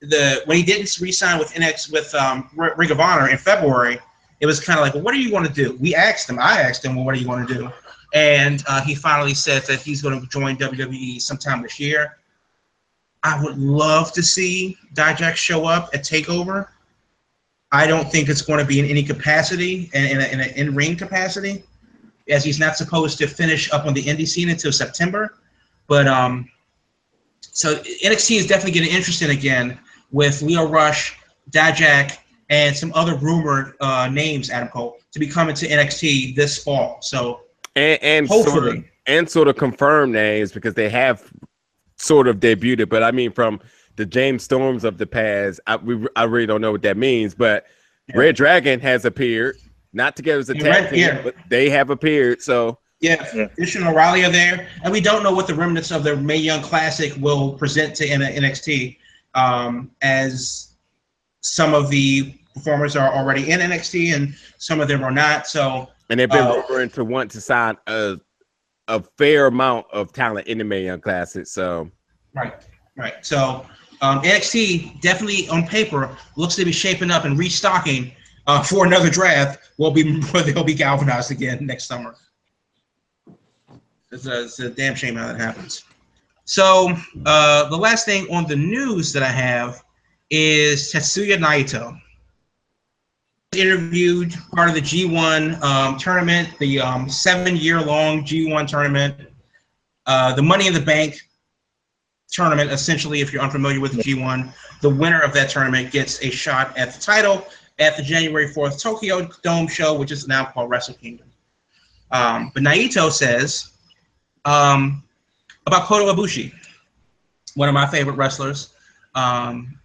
the when he didn't re-sign with NX with um, Ring of Honor in February, it was kind of like, what are you going to do? We asked him. I asked him, well, what are you going to do? And uh, he finally said that he's going to join WWE sometime this year. I would love to see Dijak show up at Takeover. I don't think it's going to be in any capacity, in, in, a, in an in-ring capacity, as he's not supposed to finish up on the indie scene until September. But um, so NXT is definitely getting interesting again with Lio Rush, Dijak, and some other rumored uh, names, Adam Cole, to be coming to NXT this fall. So
and and sort of,
Hopefully.
and sort of confirmed names because they have sort of debuted. But I mean, from the James Storms of the past, I we I really don't know what that means. But
Yeah.
Red Dragon has appeared, not together as a tag
Red-
team,
yeah.
but they have appeared. So
yeah,
Yeah.
Fish and O'Reilly are there, and we don't know what the remnants of the Mae Young Classic will present to NXT, um, as some of the performers are already in NXT and some of them are not. So
and they've been
Uh,
rumored to want to sign a a fair amount of talent in the Mae Young Classic. So
Right, right. So um, NXT definitely on paper looks to be shaping up and restocking uh, for another draft. Will be where they'll be galvanized again next summer. It's a, it's a damn shame how that happens. So uh, the last thing on the news that I have is Tetsuya Naito. Interviewed part of the G1 um, tournament, the um, seven-year-long G1 tournament, uh, the Money in the Bank tournament. Essentially, if you're unfamiliar with the G1, the winner of that tournament gets a shot at the title at the January 4th Tokyo Dome show, which is now called Wrestle Kingdom. Um, but Naito says um, about Kota Ibushi, one of my favorite wrestlers. Um,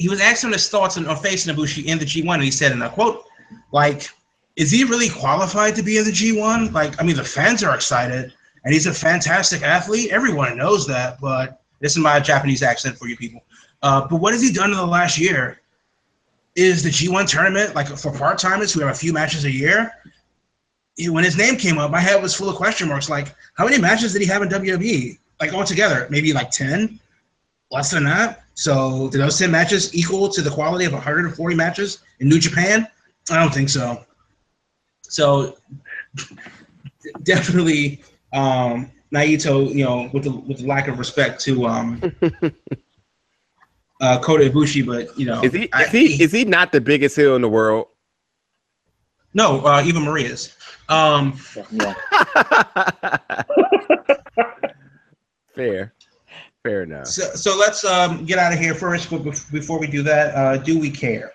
he was asking his thoughts on, on facing Ibushi in the G1, and he said, and I quote, like, is he really qualified to be in the G1? Like, I mean, the fans are excited, and he's a fantastic athlete. Everyone knows that, but this is my Japanese accent for you people. Uh, but what has he done in the last year? Is the G1 tournament like for part timers who have a few matches a year? When his name came up, my head was full of question marks. Like, how many matches did he have in WWE? Like altogether, maybe like ten, less than that. So, do those ten matches equal to the quality of 140 matches in New Japan? I don't think so. So, definitely, um, Naito, you know, with the with the lack of respect to um, uh, Kota Ibushi, but you know,
is he
I-
is he is he not the biggest heel in the world?
no, uh, even Maria's. Um,
Yeah.
Fair, fair enough.
so, so let's um, get out of here first. But before we do that, uh, do we care?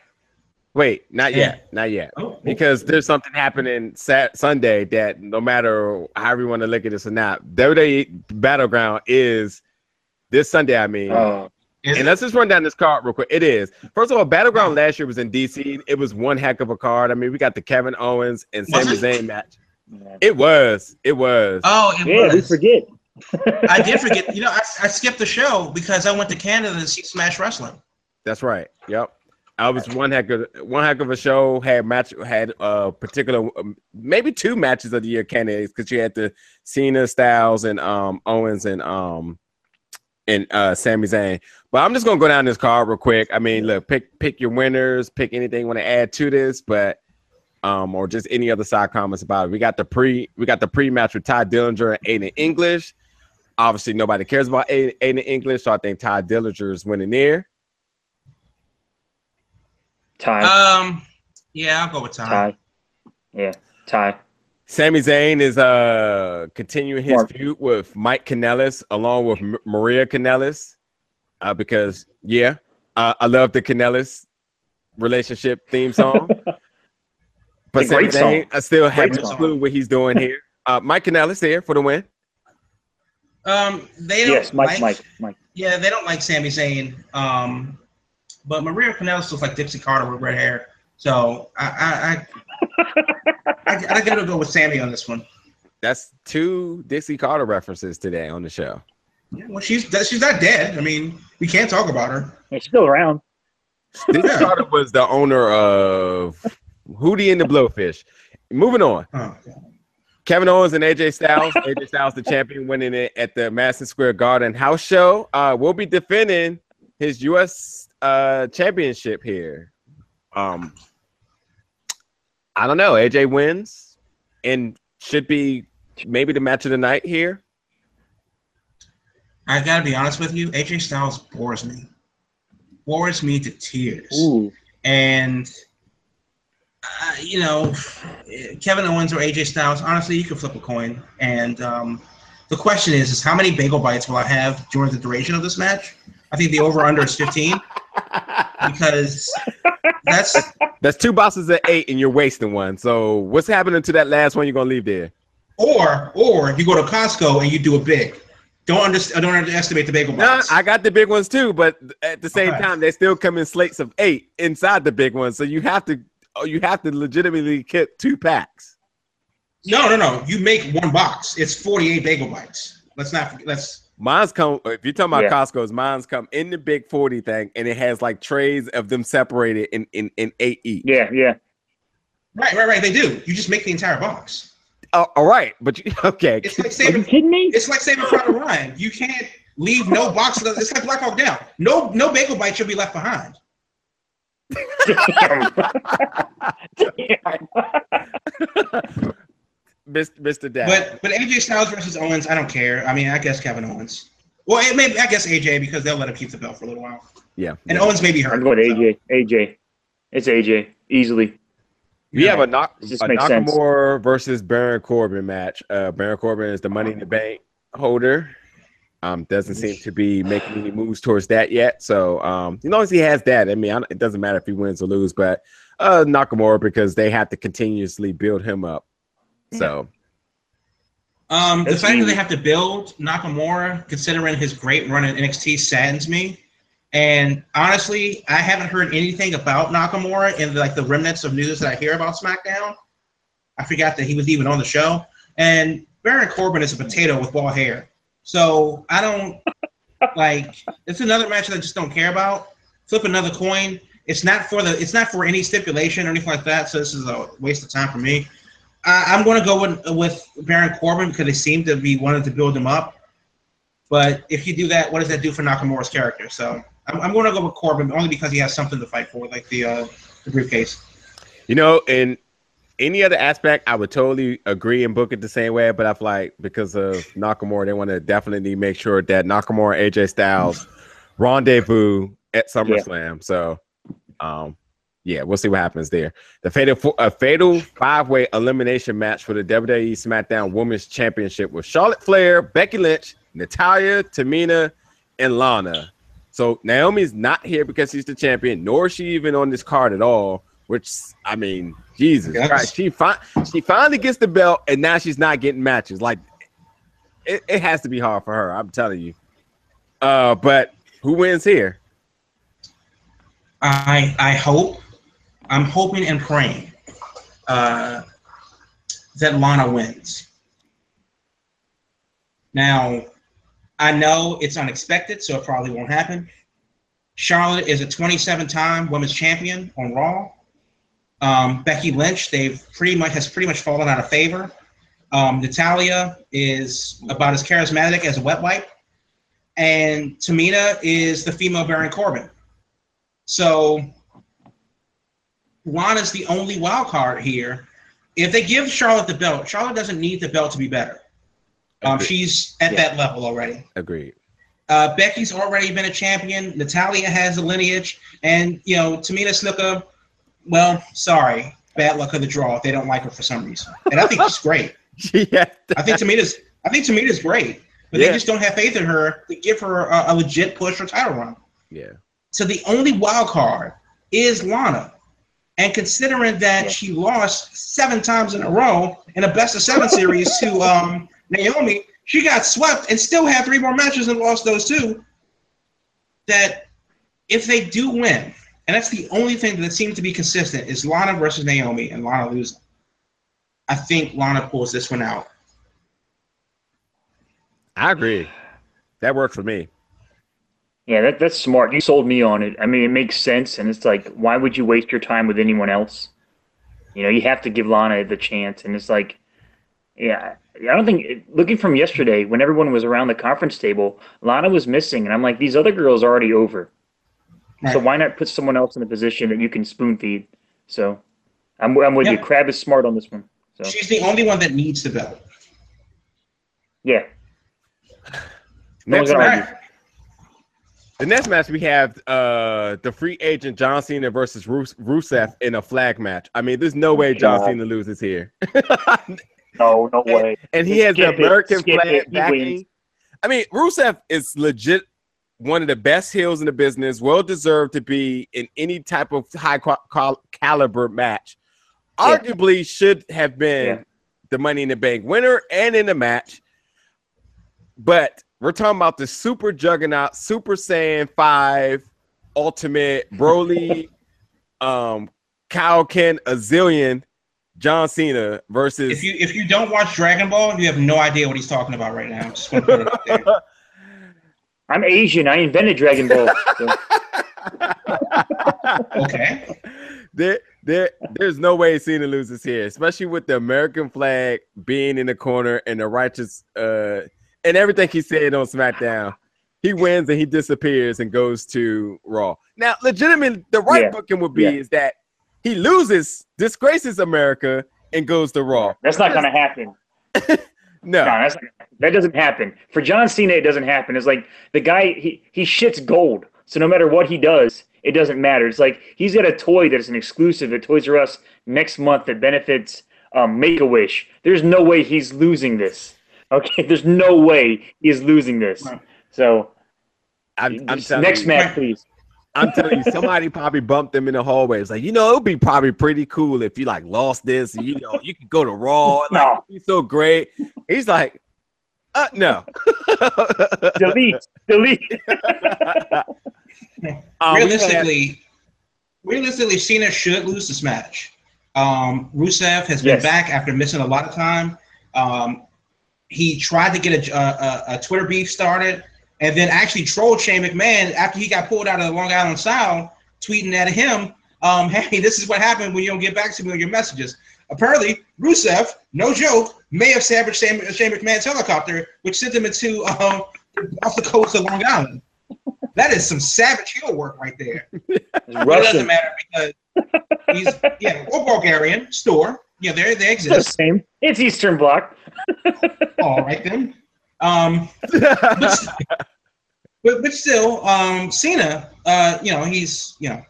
Wait, not
Yeah.
yet, not yet.
Oh,
because there's something happening Sat- Sunday that no matter how you want to look at this or not, WWE Battleground is this Sunday. I mean,
Oh,
is
and
it?
let's just run down this card real quick. It is first of all, Battleground last year was in DC. It was one heck of a card. I mean, we got the Kevin Owens and
Was
Sami? Zayn match.
man.
It was, it was.
oh, it
yeah, we forget.
I did forget. You know, I, I skipped the show because I went to Canada to see Smash Wrestling.
That's right. Yep. I was one heck of one heck of a show. Had match had uh particular um, maybe two matches of the year candidates because you had the Cena Styles and um Owens and um and uh Sami Zayn. But I'm just gonna go down this card real quick. I mean, look, pick pick your winners, pick anything you want to add to this, but um or just any other side comments about it. We got the pre we got the pre match with Tye Dillinger and Aiden English. Obviously, nobody cares about Aiden, Aiden English, so I think Tye Dillinger is winning there.
Ty.
Um, yeah, I'll go with Ty.
tie. Yeah, Ty.
Sami Zayn is uh continuing his
Mark.
feud with Mike Kanellis along with M- Maria Kanellis, uh, because yeah, uh, I love the Kanellis relationship theme song. but
It's a
Sami
great song.
I still have no clue what he's doing here. Uh, Mike Kanellis there for the win.
Um, they don't
Yes, Mike,
like,
Mike, Mike.
Yeah, they don't like Sami Zayn. Um, but Maria Kanellis looks like Dixie Carter with red hair. So I, I, I, I, I gotta go with Sami on this one.
That's two Dixie Carter references today on the show.
Yeah, well, she's she's not dead. I mean, we can't talk about her.
She's still around.
Dixie
Yeah.
Carter was the owner of Hootie and the Blowfish. moving on.
Oh,
Kevin Owens and AJ Styles. AJ Styles, the champion, winning it at the Madison Square Garden house show. Uh, will be defending his U.S. Uh, championship here. Um, I don't know. AJ wins and should be maybe the match of the night here.
I gotta be honest with you. AJ Styles bores me, bores me to tears.
Ooh.
And uh, you know, Kevin Owens or AJ Styles. Honestly, you can flip a coin. And um, the question is, is how many bagel bites will I have during the duration of this match? I think the over under is 15 because that's
That's two boxes at eight, and you're wasting one. So what's happening to that last one? You're gonna leave there.
or or you go to Costco and you do a big. Don't under, don't underestimate the bagel
Nah,
bites.
I got the big ones too, but at the same
Okay.
time, they still come in slates of eight inside the big ones. So you have to, oh, you have to legitimately get two packs.
no, no, no. You make one box. It's 48 bagel bites. Let's not. Let's.
Mine's come. If you're talking about
Yeah.
Costco's, mine's come in the big forty thing, and it has like trays of them separated in in, in eight each.
Yeah, yeah.
Right, right, right. They do. You just make the entire box.
Oh, all right, but you, okay.
It's like
Are you
saving.
kidding me?
It's like saving Private Ryan. You can't leave no box. It's like Black Hawk Down. No, no bagel bite should be left behind.
Mr. Mr. Dad.
But but AJ Styles versus Owens, I don't care. I mean, I guess Kevin Owens. Well, it may, I guess AJ because they'll let him keep the belt for a little while.
yeah,
And Owens may be hurt.
I'm going
so-
AJ. AJ. It's AJ. Easily.
we have a knock
This
a
makes sense.
Nakamura versus Baron Corbin match. Uh, Baron Corbin is the Money in the Bank holder. Um, doesn't seem to be making any moves towards that yet. So, um, as long as he has that, I mean, I it doesn't matter if he wins or lose. But uh, Nakamura because they have to continuously build him up. So,
Um, the
That's
fact that they have to build Nakamura, considering his great run in NXT, saddens me. And honestly, I haven't heard anything about Nakamura in like the remnants of news that I hear about SmackDown. I forgot that he was even on the show. And Baron Corbin is a potato with ball hair, so I don't like. It's another match that I just don't care about. Flip another coin. It's not for the. It's not for any stipulation or anything like that. So this is a waste of time for me. I, I'm going to go with, with Baron Corbin because they seem to be wanting to build him up. But if you do that, what does that do for Nakamura's character? So I'm, I'm going to go with Corbin only because he has something to fight for, like the uh, the briefcase.
you know, in any other aspect, I would totally agree and book it the same way. But I feel like because of Nakamura, they want to definitely make sure that Nakamura, AJ Styles rendezvous at SummerSlam. So, um, yeah, we'll see what happens there. The fatal a fatal five way elimination match for the WWE SmackDown Women's Championship with Charlotte Flair, Becky Lynch, Natalya, Tamina, and Lana. So Naomi's not here because she's the champion, nor is she even on this card at all. Which I mean, Jesus. Christ, she fi- she finally gets the belt, and now she's not getting matches. Like it, it has to be hard for her. I'm telling you. Uh, but who wins here?
I I hope, I'm hoping and praying uh, that Lana wins. Now, I know it's unexpected, so it probably won't happen. Charlotte is a 27-time women's champion on Raw. Um, Becky Lynch, they've pretty much has pretty much fallen out of favor. Um, Natalya is about as charismatic as a wet wipe, and Tamina is the female Baron Corbin. So Lana's the only wild card here. If they give Charlotte the belt, Charlotte doesn't need the belt to be better. Um, she's at
Yeah.
that level already.
Agreed.
Uh, Becky's already been a champion. Natalya has a lineage, and you know Tamina Snuka. Well, sorry, bad luck of the draw. if They don't like her for some reason, and I think she's great.
yeah.
I think Tamina's. I think Tamina's great, but
Yeah.
they just don't have faith in her to give her a, a legit push for title run.
Yeah.
So the only wild card is Lana. And considering that
Yeah.
she lost seven times in a row in a best of seven series to um, Naomi, she got swept and still had three more matches and lost those two. That if they do win, and that's the only thing that seems to be consistent, is Lana versus Naomi and Lana losing. I think Lana pulls this one out.
I agree. That worked for me.
Yeah, that, that's smart. You sold me on it. I mean, it makes sense, and it's like, why would you waste your time with anyone else? You know, you have to give Lana the chance, and it's like, yeah, I don't think looking from yesterday when everyone was around the conference table, Lana was missing, and I'm like, these other girls are already over. So why not put someone else in a position that you can spoon feed? So I'm, I'm with you. Crab is smart on this one. So
She's the only one that needs the belt.
yeah, No
Next
one's
match,
argue.
the next match we have uh the free agent John Cena versus Rus- Rusev in a flag match. I mean, there's no way John
God.
Cena loses here.
no, no way.
and he has the
Skip it,
American flag backing. I mean, Rusev is legit one of the best heels in the business, well deserved to be in any type of high qua- cal- caliber match.
Yeah.
Arguably should have been
Yeah.
the Money in the Bank winner and in the match. But we're talking about the super juggernaut, Super Saiyan 5 Ultimate Broly, um, Kaioken, a zillion, John Cena versus
If you if you don't watch Dragon Ball, you have no idea what he's talking about right now. Just want to put it out there.
I'm Asian. I invented Dragon Ball. So,
Okay.
there, there, there's no way Cena loses here, especially with the American flag being in the corner and the righteous, uh, and everything he said on SmackDown. He wins and he disappears and goes to Raw. Now, legitimately, the right
Yeah.
booking would be
Yeah.
is that he loses, disgraces America, and goes to Raw.
that's not going to happen.
No,
No, that's not, that doesn't happen. For John Cena, it doesn't happen. It's like the guy he he shits gold. So no matter what he does, it doesn't matter. It's like he's got a toy that is an exclusive at Toys R Us next month that benefits um, Make a Wish. There's no way he's losing this. Okay, there's no way he's losing this. So
I'm, I'm
next
you,
match, please.
I'm telling you, somebody probably bumped them in the hallway. It's like, you know, it'd be probably pretty cool if you like lost this. And, you know, you could go to Raw. Like,
No.
it'd be so great. He's like, uh, no.
Delete, delete.
Um,
realistically, realistically, Cena should lose this match. Um, Rusev has been
Yes.
back after missing a lot of time. Um, he tried to get a, a, a, a Twitter beef started, and then actually trolled Shane McMahon after he got pulled out of the Long Island Sound, tweeting at him, um, "Hey, this is what happened when you don't get back to me on your messages." Apparently, Rusev, no joke, may have sabotaged Shane, Shane McMahon's helicopter, which sent him into um, off the coast of Long Island. That is some savage heel work right there.
It's
it doesn't matter because he's yeah, or Bulgarian store. Yeah, they they
It's the
exist.
same. It's Eastern Bloc.
All right then. Um, but, but but still, um, Cena, uh, you know, he's you know,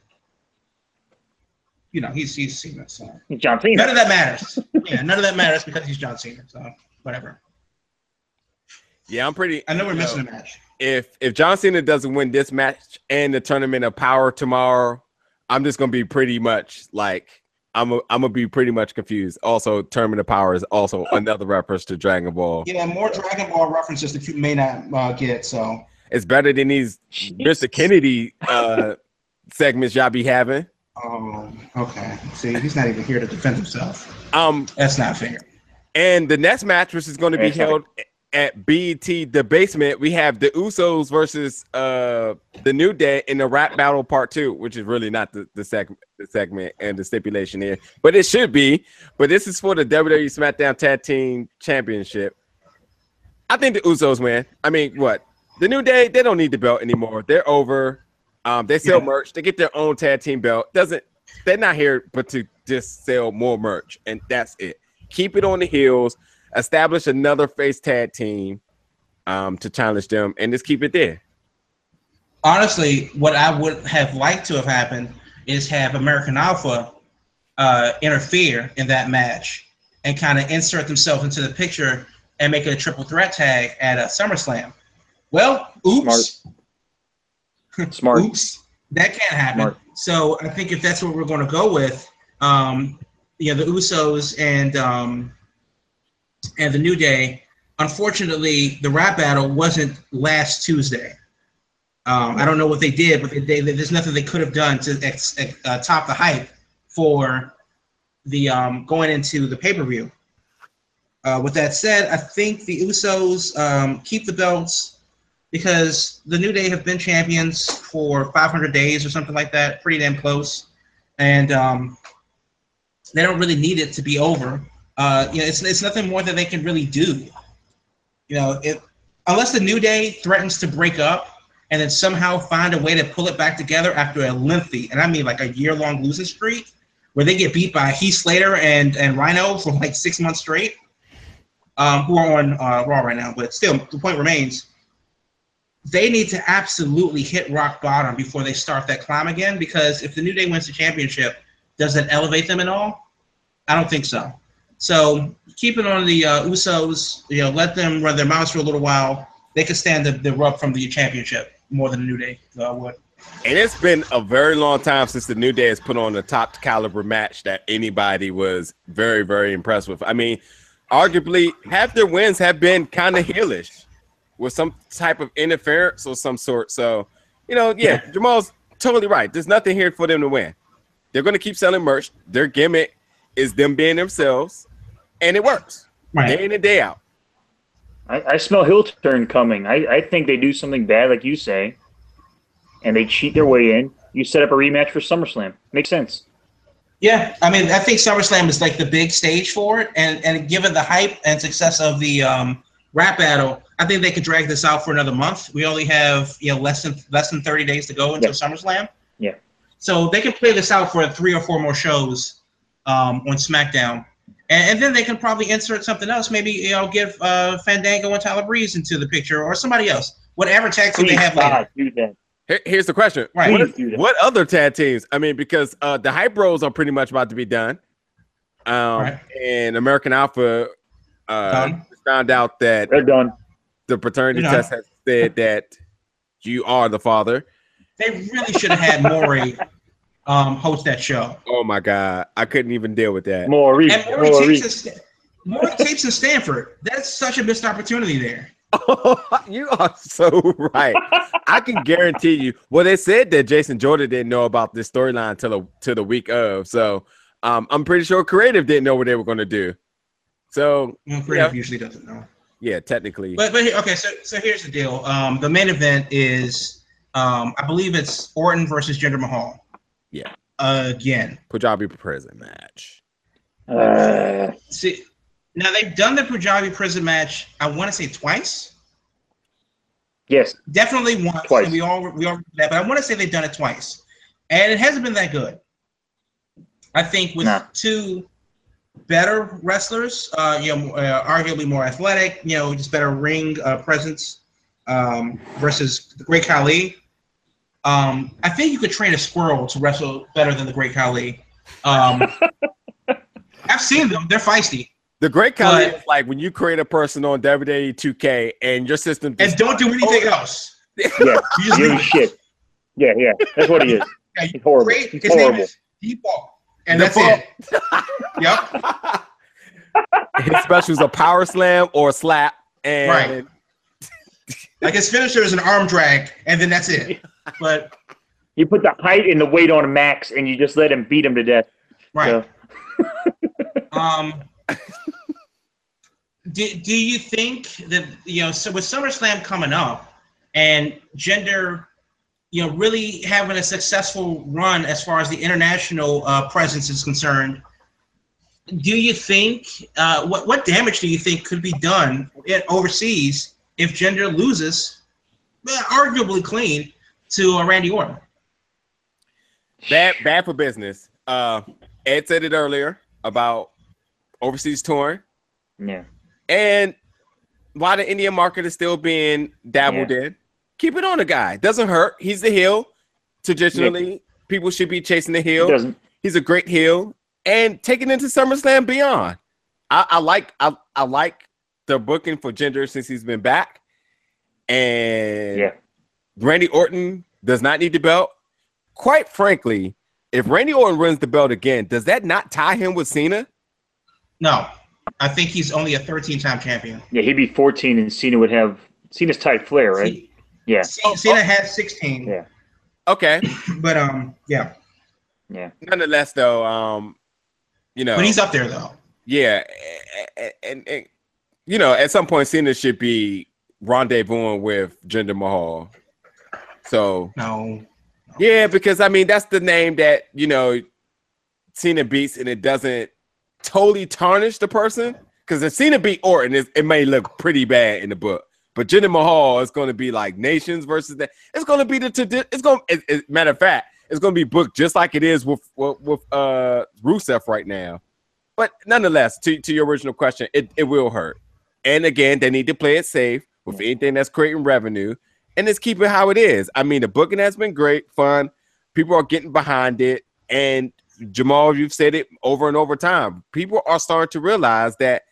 you know, he's he's Cena. So
John Cena.
none of that matters. Yeah, none of that matters because he's John Cena. So whatever.
yeah, I'm pretty.
I know we're
you
missing a match.
if if John Cena doesn't win this match and the tournament of power tomorrow, I'm just gonna be pretty much like I'm a, I'm gonna be pretty much confused. Also, tournament of power is also another reference to Dragon Ball.
Yeah, more Dragon Ball references that you may not uh, get. So
It's better than these Mr. Kennedy uh segments y'all be having.
um, okay. See, he's not even here to defend himself.
Um,
That's not fair.
and the next match, which is going to be
Yes, sir.
held at BT the basement, we have the Usos versus uh the New Day in the rap battle part two, which is really not the the segment the segment and the stipulation here, but it should be. But this is for the WWE SmackDown Tag Team Championship. I think the Usos win. I mean, what the New Day? They don't need the belt anymore. They're over. Um, they sell
Yeah.
merch. They get their own tag team belt. Doesn't they're not here but to just sell more merch, and that's it. Keep it on the heels. Establish another face tag team um, to challenge them, and just keep it there.
honestly, what I would have liked to have happened is have American Alpha uh, interfere in that match and kind of insert themselves into the picture and make it a triple threat tag at a SummerSlam. Well, oops,
Smart.
oops, that can't happen.
Smart.
So I think if that's what we're going to go with, um, you know, the Usos and um, and the New Day. Unfortunately, the rap battle wasn't last Tuesday. Um, I don't know what they did, but they, they, there's nothing they could have done to ex, ex- uh, top the hype for the um, going into the pay per view. Uh, with that said, I think the Usos um, keep the belts because the New Day have been champions for 500 days or something like that, pretty damn close. And um, they don't really need it to be over. Uh, you know, it's it's nothing more that they can really do. You know, if unless the New Day threatens to break up and then somehow find a way to pull it back together after a lengthy, and I mean like a year long losing streak, where they get beat by Heath Slater and and Rhino for like six months straight, um, who are on uh, Raw right now. But still, the point remains, they need to absolutely hit rock bottom before they start that climb again. Because if the New Day wins the championship, does that elevate them at all? I don't think so. So keep it on the uh, Usos. You know, let them run their mouths for a little while. They could stand the, the rub from the championship more than the New Day uh, would.
And it's been a very long time since the New Day has put on a top caliber match that anybody was very, very impressed with. I mean, arguably, half their wins have been kind of heelish with some type of interference or some sort. So, you know, yeah,
Yeah.
Jamal's totally right. There's nothing here for them to win. They're going to keep selling merch. Their gimmick is them being themselves, and it works day in and day out.
I, I smell heel turn coming. I, I think they do something bad, like you say, and they cheat their way in. You set up a rematch for SummerSlam. Makes sense.
Yeah, I mean, I think SummerSlam is like the big stage for it, and and given the hype and success of the um, rap battle, I think they could drag this out for another month. We only have you know less than less than thirty days to go until SummerSlam.
Yeah.
So they can play this out for three or four more shows um, on SmackDown, and, and then they can probably insert something else. Maybe you know give uh, Fandango and Tyler Breeze into the picture, or somebody else. Whatever tag team they have later.
Do that.
Here- Here's the question:
Right.
what,
Please do that.
what other tag teams? I mean, because uh, the hype bros are pretty much about to be done, um,
Right.
and American Alpha uh, found out that
They're done.
the paternity
They're done.
test has said that you are the father.
They really should have had Maury um, host that show.
Oh my god, I couldn't even deal with that.
Maurice.
And Maury
Maurice.
tapes, in, Maury tapes in Stamford. That's such a missed opportunity there.
you are so right. I can guarantee you. Well, they said that Jason Jordan didn't know about this storyline till the till the week of. So um, I'm pretty sure creative didn't know what they were going to do. So
Well, Creative usually doesn't know.
yeah, technically,
But but here- okay, so so here's the deal. Um, the main event is um, I believe it's Orton versus Jinder Mahal.
Yeah.
Again.
Punjabi prison match.
Uh,
See, now they've done the Punjabi prison match. I want to say twice.
yes.
Definitely once.
Twice.
And we all we all that, but I want to say they've done it twice, and it hasn't been that good. I think with
Nah.
two better wrestlers, uh, you know, uh, arguably more athletic, you know, just better ring uh, presence um, versus the Great Khali. Um, I think you could train a squirrel to wrestle better than the Great Khali. Um, I've seen them; they're feisty,
The great Khali
But-
is like when you create a person on WWE 2K and your system
and don't do anything else.
Yeah.
You just
You
leave
shit. Yeah, yeah. That's what he is.
Yeah, you
He's horrible.
Great.
He's
His name is Default, and
Default.
that's it. Yep.
his specials a power slam or a slap. And
Right. Like his finisher is an arm drag, and then that's it. But
You put the height and the weight on Max, and you just let him beat him to death.
right.
So,
Um. Do, do you think that you know so with SummerSlam coming up and Jinder, you know, really having a successful run as far as the international uh, presence is concerned? Do you think uh, what what damage do you think could be done overseas if Jinder loses, well, arguably clean, to uh, Randy Orton?
bad bad for business. Uh Ed said it earlier about overseas touring.
yeah.
And while the Indian market is still being dabbled in, keep it on the guy. Doesn't hurt. He's the heel. Traditionally, people should be chasing the
He
heel.
doesn't.
He's a great heel. And taking into SummerSlam beyond. I, I like I, I like the booking for Jinder since he's been back. And
Yeah.
Randy Orton does not need the belt. Quite frankly, if Randy Orton wins the belt again, does that not tie him with Cena?
No, I think he's only a 13-time champion.
Yeah, he'd be 14, and Cena would have Cena's tight flair, right?
C-
Yeah.
C- Cena has 16,
Yeah.
Okay.
but um, yeah,
Yeah.
Nonetheless, though, um, you know,
but he's up there though.
yeah, and, and, and you know, at some point, Cena should be rendezvousing with Jinder Mahal. So
No,
yeah, because I mean, that's the name that you know Cena beats and it doesn't totally tarnish the person. Because if Cena beat Orton, it, it may look pretty bad in the book. But Jinder Mahal is going to be like nations versus that. It's going to be the tradi- it's going. It, it, matter of fact, it's going to be booked just like it is with with, with uh Rusev right now. But nonetheless, to, to your original question, it, it will hurt. And again, they need to play it safe with anything that's creating revenue and just keep it how it is. I mean, the booking has been great, fun. People are getting behind it. And Jamal, you've said it over and over time. People are starting to realize that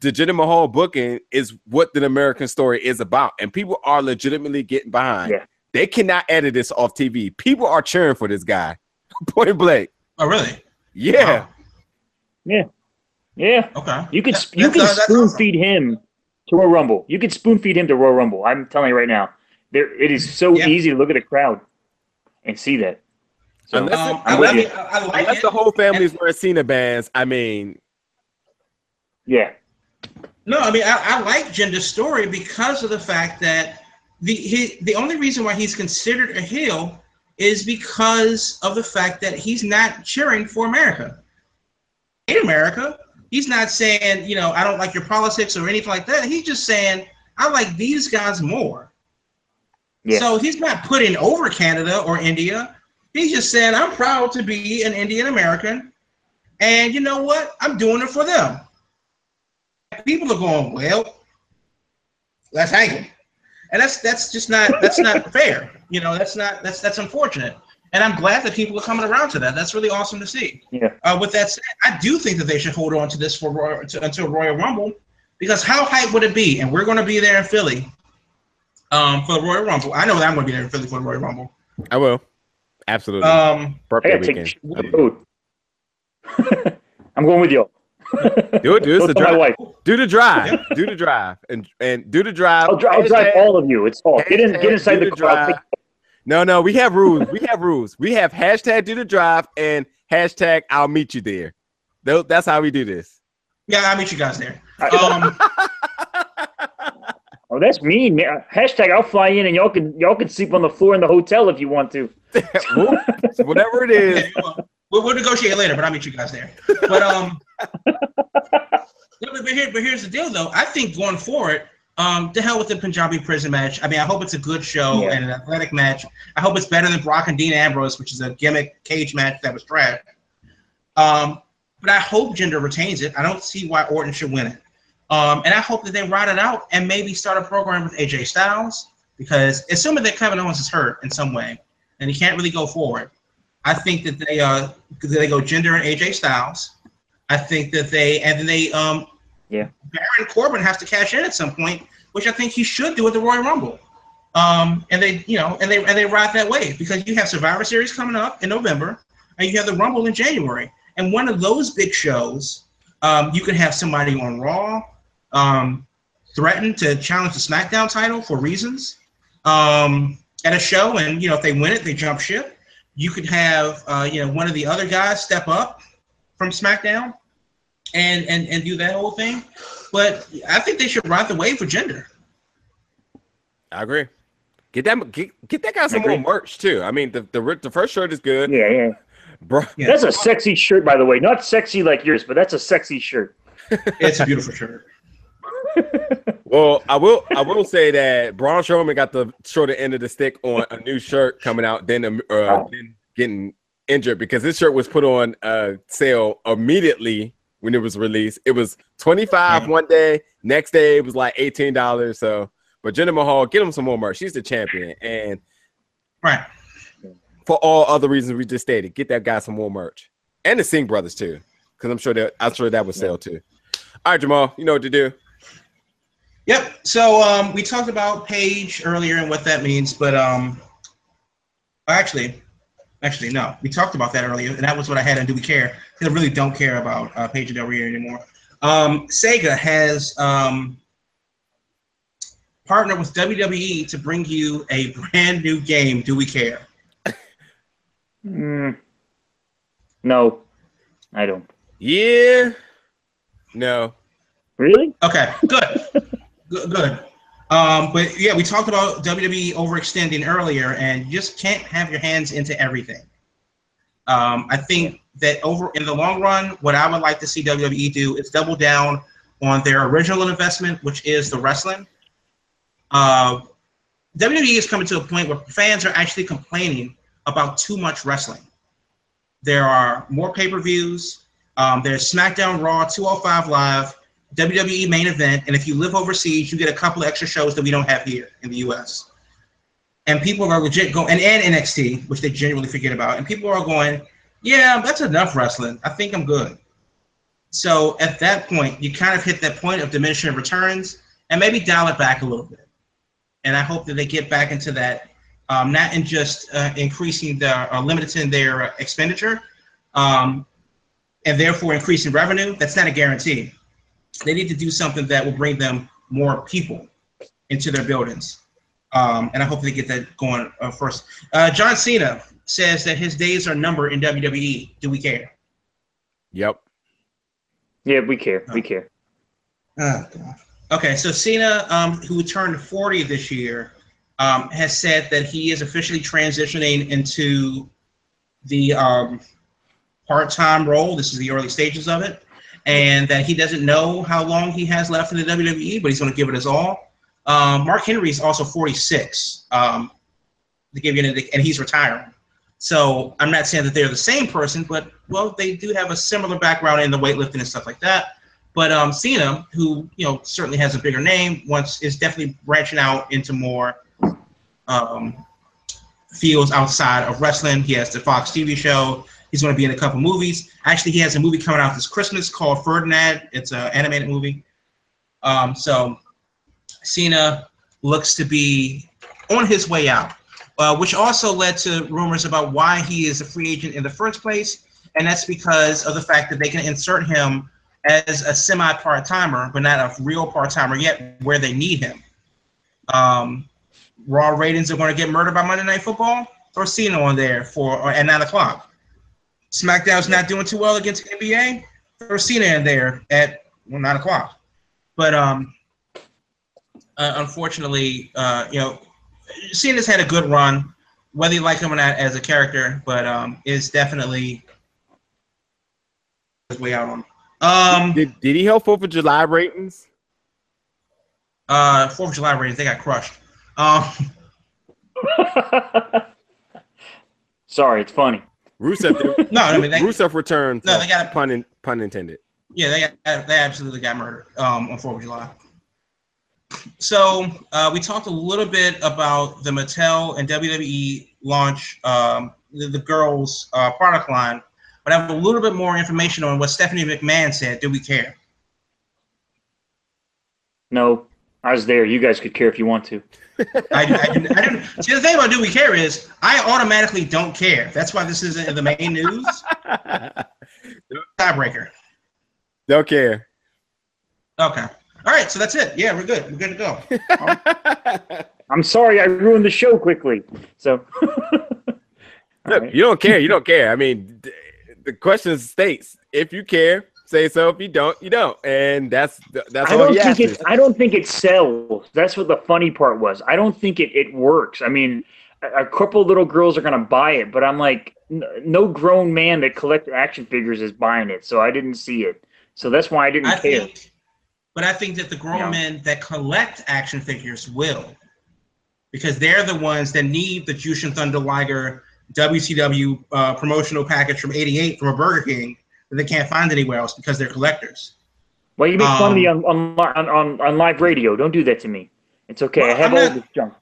the Jinder Mahal booking is what the American story is about. And people are legitimately getting behind.
Yeah.
They cannot edit this off TV. People are cheering for this guy. Point blank.
Oh, really?
Yeah.
Wow.
Yeah, yeah.
Okay.
You can
That-
you can spoon
awesome.
feed him to Royal Rumble. You can spoon feed him to Royal Rumble. I'm telling you right now. There, it is so
Yeah.
easy to look at a crowd and see that. So,
Unless-
Um,
I'm
I,
with you.
mean, I, I like
Unless the whole family's wearing Cena bands, I mean,
yeah,
No, I mean I, I like Jinder's story because of the fact that the he, the only reason why he's considered a heel is because of the fact that he's not cheering for America. In America, he's not saying, you know, I don't like your politics or anything like that. He's just saying, I like these guys more.
Yeah.
So he's not putting over Canada or India. He's just saying, I'm proud to be an Indian American. And you know what? I'm doing it for them people are going, well, let's hang him. And that's that's just not that's not fair. You know, that's not that's that's unfortunate. And I'm glad that people are coming around to that. That's really awesome to see.
Yeah.
Uh, with that said, I do think that they should hold on to this for Royal, to, until Royal Rumble, because how hype would it be? And we're going to be there in Philly um, for the Royal Rumble. I know that I'm going to be there in Philly for the Royal Rumble.
I will. Absolutely.
Um,
I
Birthday
gotta take
weekend.
the shit on the road. I'm going with you.
Do it, dude.
Go
It's a
tell my
drive.
wife.
Do the drive. Do the drive. And and do the drive.
I'll, dri- I'll drive all of you. It's all get in, get inside
do
the car. I'll
drive.
take-
No, no, we have rules. We have rules. We have hashtag do the drive and hashtag I'll meet you there. Tho- That's how we do this.
yeah, I'll meet you guys there. Um,
Oh, that's mean, man. Hashtag I'll fly in and y'all can y'all can sleep on the floor in the hotel if you want to.
Whatever it is.
Okay, well, we'll, we'll negotiate later, but I'll meet you guys there. But um, but, but here, but here's the deal, though. I think going forward, um, to hell with the Punjabi prison match. I mean, I hope it's a good show
Yeah.
and an athletic match. I hope it's better than Brock and Dean Ambrose, which is a gimmick cage match that was trash. Um, but I hope Jinder retains it. I don't see why Orton should win it. Um, and I hope that they ride it out and maybe start a program with AJ Styles because assuming that Kevin Owens is hurt in some way and he can't really go forward, I think that they uh they go Jinder and AJ Styles. I think that they and then they um
Yeah.
Baron Corbin has to cash in at some point, which I think he should do at the Royal Rumble. Um, and they you know and they and they ride that wave because you have Survivor Series coming up in November and you have the Rumble in January. And one of those big shows, um, you can have somebody on Raw um, threaten to challenge the SmackDown title for reasons um, at a show, and you know if they win it, they jump ship. You could have uh, you know one of the other guys step up from SmackDown and and and do that whole thing. But I think they should ride the wave for Jinder.
I agree. Get that get, get that guy some more merch too. I mean, the, the the first shirt is good,
Yeah, yeah.
bro.
Yeah.
That's a sexy shirt, by the way. Not sexy like yours, but that's a sexy shirt.
It's a beautiful shirt.
Well, I will I will say that Braun Strowman got the shorter end of the stick on a new shirt coming out, then um, uh,
Oh.
then getting injured because this shirt was put on uh, sale immediately when it was released. It was twenty five
Yeah.
one day, next day it was like eighteen dollars. So, but Jinder Mahal, get him some more merch. She's the champion, and
Right.
for all other reasons we just stated, get that guy some more merch, and the Singh brothers too, because I'm sure that I'm sure that would sell too. All right, Jamal, you know what to do.
Yep. So um, we talked about Paige earlier and what that means, but um, actually, actually no, we talked about that earlier, and that was what I had on Do We Care? 'Cause I really don't care about uh, Paige Del Rio anymore. Um, Sega has um, partnered with WWE to bring you a brand new game. Do we care?
Mm, no, I don't.
Yeah, no.
Really?
Okay, good, good, good. Um, but yeah, we talked about WWE overextending earlier, and you just can't have your hands into everything. Um, I think that over in the long run, what I would like to see WWE do is double down on their original investment, which is the wrestling. Uh, WWE is coming to a point where fans are actually complaining about too much wrestling. There are more pay per views. Um, there's SmackDown Raw, 205 Live, WWE main event, and if you live overseas, you get a couple of extra shows that we don't have here in the US. And people are legit going, and, and NXT, which they genuinely forget about. And people are going, yeah, that's enough wrestling. I think I'm good. So at that point, you kind of hit that point of diminishing returns and maybe dial it back a little bit. And I hope that they get back into that, um, not in just uh, increasing the or limiting their expenditure, um, and therefore increasing revenue. That's not a guarantee. They need to do something that will bring them more people into their buildings. Um, and I hope they get that going uh, first. Uh, John Cena says that his days are numbered in WWE. Do we care?
Yep.
Yeah, we care. We care.
Oh, God. Okay, so Cena, um, who turned 40 this year, um, has said that he is officially transitioning into the um, part-time role. This is the early stages of it, and that he doesn't know how long he has left in the WWE, but he's going to give it his all. Um, Mark Henry is also 46. Um, to give you an indic- and he's retiring. So I'm not saying that they're the same person, but well, they do have a similar background in the weightlifting and stuff like that. But um, Cena, who you know certainly has a bigger name, once is definitely branching out into more um, fields outside of wrestling. He has the Fox TV show. He's going to be in a couple movies. Actually, he has a movie coming out this Christmas called Ferdinand. It's an animated movie. Um, so Cena looks to be on his way out, uh, which also led to rumors about why he is a free agent in the first place. And that's because of the fact that they can insert him as a semi part timer, but not a real part timer yet, where they need him. Um, Raw ratings are going to get murdered by Monday Night Football. Throw Cena on there for or, at nine o'clock. SmackDown's not doing too well against NBA. Throw Cena in there at well, nine o'clock. But um, uh, unfortunately, uh, you know, Cena's had a good run, whether you like him or not as a character, but um, is definitely his way out on. Um,
Did, did he help Fourth of July ratings?
uh, Fourth of July ratings they got crushed. Um,
Sorry, it's funny.
Rusev, did-
no, I mean they,
Rusev returned.
No, they got- a,
pun in, pun intended.
yeah, they got, they absolutely got murdered um, on Fourth of July. So uh, we talked a little bit about the Mattel and WWE launch um, the, the girls' uh, product line, but I have a little bit more information on what Stephanie McMahon said. Do we care?
No, I was there. You guys could care if you want to.
I, I, didn't- I didn't. See, the thing about do we care is I automatically don't care. That's why this isn't in the main news. Tiebreaker.
Don't care.
Okay. All right. So that's it. Yeah, we're good. We're good to go.
I'm sorry I ruined the show quickly. So,
Look,
right.
you don't care. You don't care. I mean, the question states: if you care, say so. If you don't, you don't. And that's that's
I
all
don't
he
think it. I don't think it sells. That's what the funny part was. I don't think it, it works. I mean, a, a couple little girls are gonna buy it, but I'm like, n- no grown man that collects action figures is buying it. So I didn't see it. So that's why I didn't
I
care.
think, but I think that the grown
Yeah.
men that collect action figures will, because they're the ones that need the Jushin Thunder Liger WCW uh, promotional package from '88 from a Burger King that they can't find anywhere else because they're collectors.
Well, you make fun of me
Um,
on, on on on on live radio? Don't do that to me. It's okay.
Well,
I have
I'm
all
not-
this junk.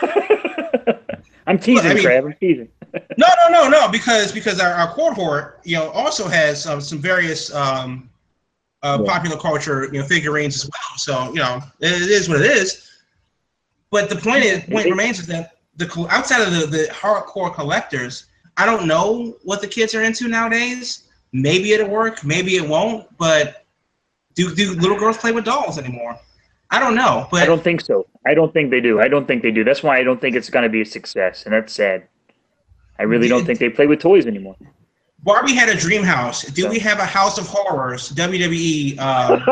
I'm teasing,
I mean-
Crab. I'm teasing.
No, no, no, no, because because our, our cohort, you know, also has um, some various um, uh,
Yeah.
popular culture, you know, figurines as well. So you know, it, it is what it is. But the point is, point remains is that the outside of the, the hardcore collectors, I don't know what the kids are into nowadays. Maybe it'll work, maybe it won't. But do do little girls play with dolls anymore? I don't know. But
I don't think so. I don't think they do. I don't think they do. That's why I don't think it's going to be a success, and that's sad. I really don't think they play with toys anymore.
Barbie had a dream house. Do we have a House of Horrors? WWE. Um,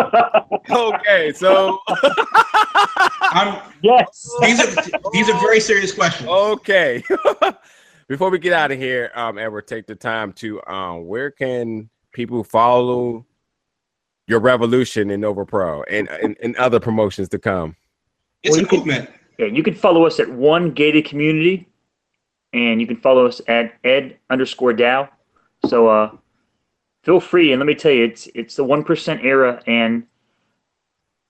okay, so
I'm
yes.
these are these are very serious questions.
okay. before we get out of here, um, Edward, take the time to um, where can people follow your revolution in Nova Pro and, and, and other promotions to come?
It's
Well,
a
you can- Yeah, you can follow us at one gated community, and you can follow us at ed underscore Dow. So uh, feel free, and let me tell you, it's it's the one percent era, and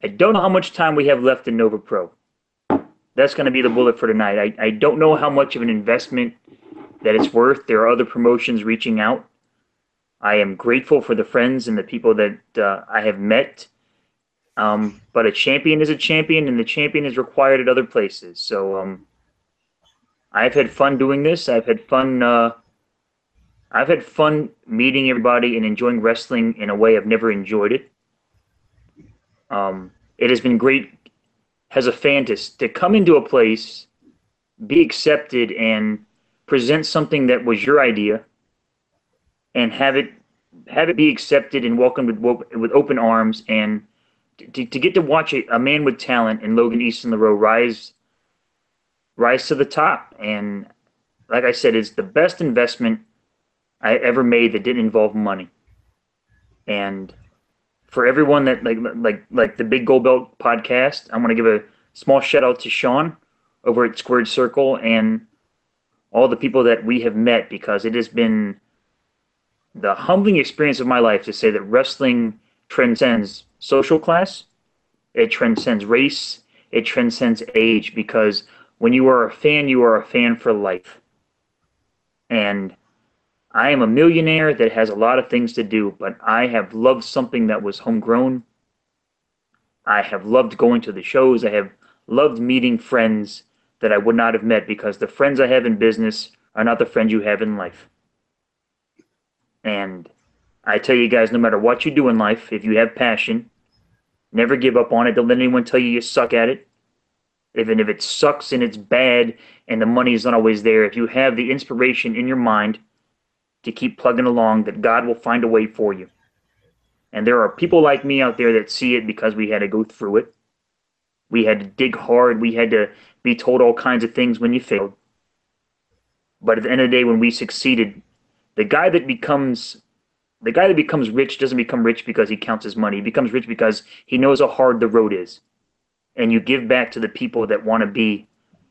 I don't know how much time we have left in Nova Pro. That's going to be the bullet for tonight. I, I don't know how much of an investment that it's worth. There are other promotions reaching out. I am grateful for the friends and the people that uh, I have met. Um, but a champion is a champion, and the champion is required at other places. So um, I've had fun doing this. I've had fun. Uh, I've had fun meeting everybody and enjoying wrestling in a way I've never enjoyed it. Um, it has been great as a fan to, to come into a place, be accepted, and present something that was your idea, and have it have it be accepted and welcomed with with open arms, and to, to get to watch a, a man with talent and Logan Easton LaRoe rise rise to the top. And like I said, it's the best investment I ever made that didn't involve money. And for everyone that like like like the Big Gold Belt podcast, I want to give a small shout out to Sean over at Squared Circle and all the people that we have met because it has been the humbling experience of my life to say that wrestling transcends social class, it transcends race, it transcends age because when you are a fan, you are a fan for life. And I am a millionaire that has a lot of things to do, but I have loved something that was homegrown. I have loved going to the shows. I have loved meeting friends that I would not have met because the friends I have in business are not the friends you have in life. And I tell you guys, no matter what you do in life, if you have passion, never give up on it. Don't let anyone tell you you suck at it. Even if it sucks and it's bad and the money is not always there, if you have the inspiration in your mind to keep plugging along, that God will find a way for you. And there are people like me out there that see it because we had to go through it. We had to dig hard. We had to be told all kinds of things when you failed. But at the end of the day, when we succeeded, the guy that becomes the guy that becomes rich doesn't become rich because he counts his money. He becomes rich because he knows how hard the road is. And you give back to the people that want to be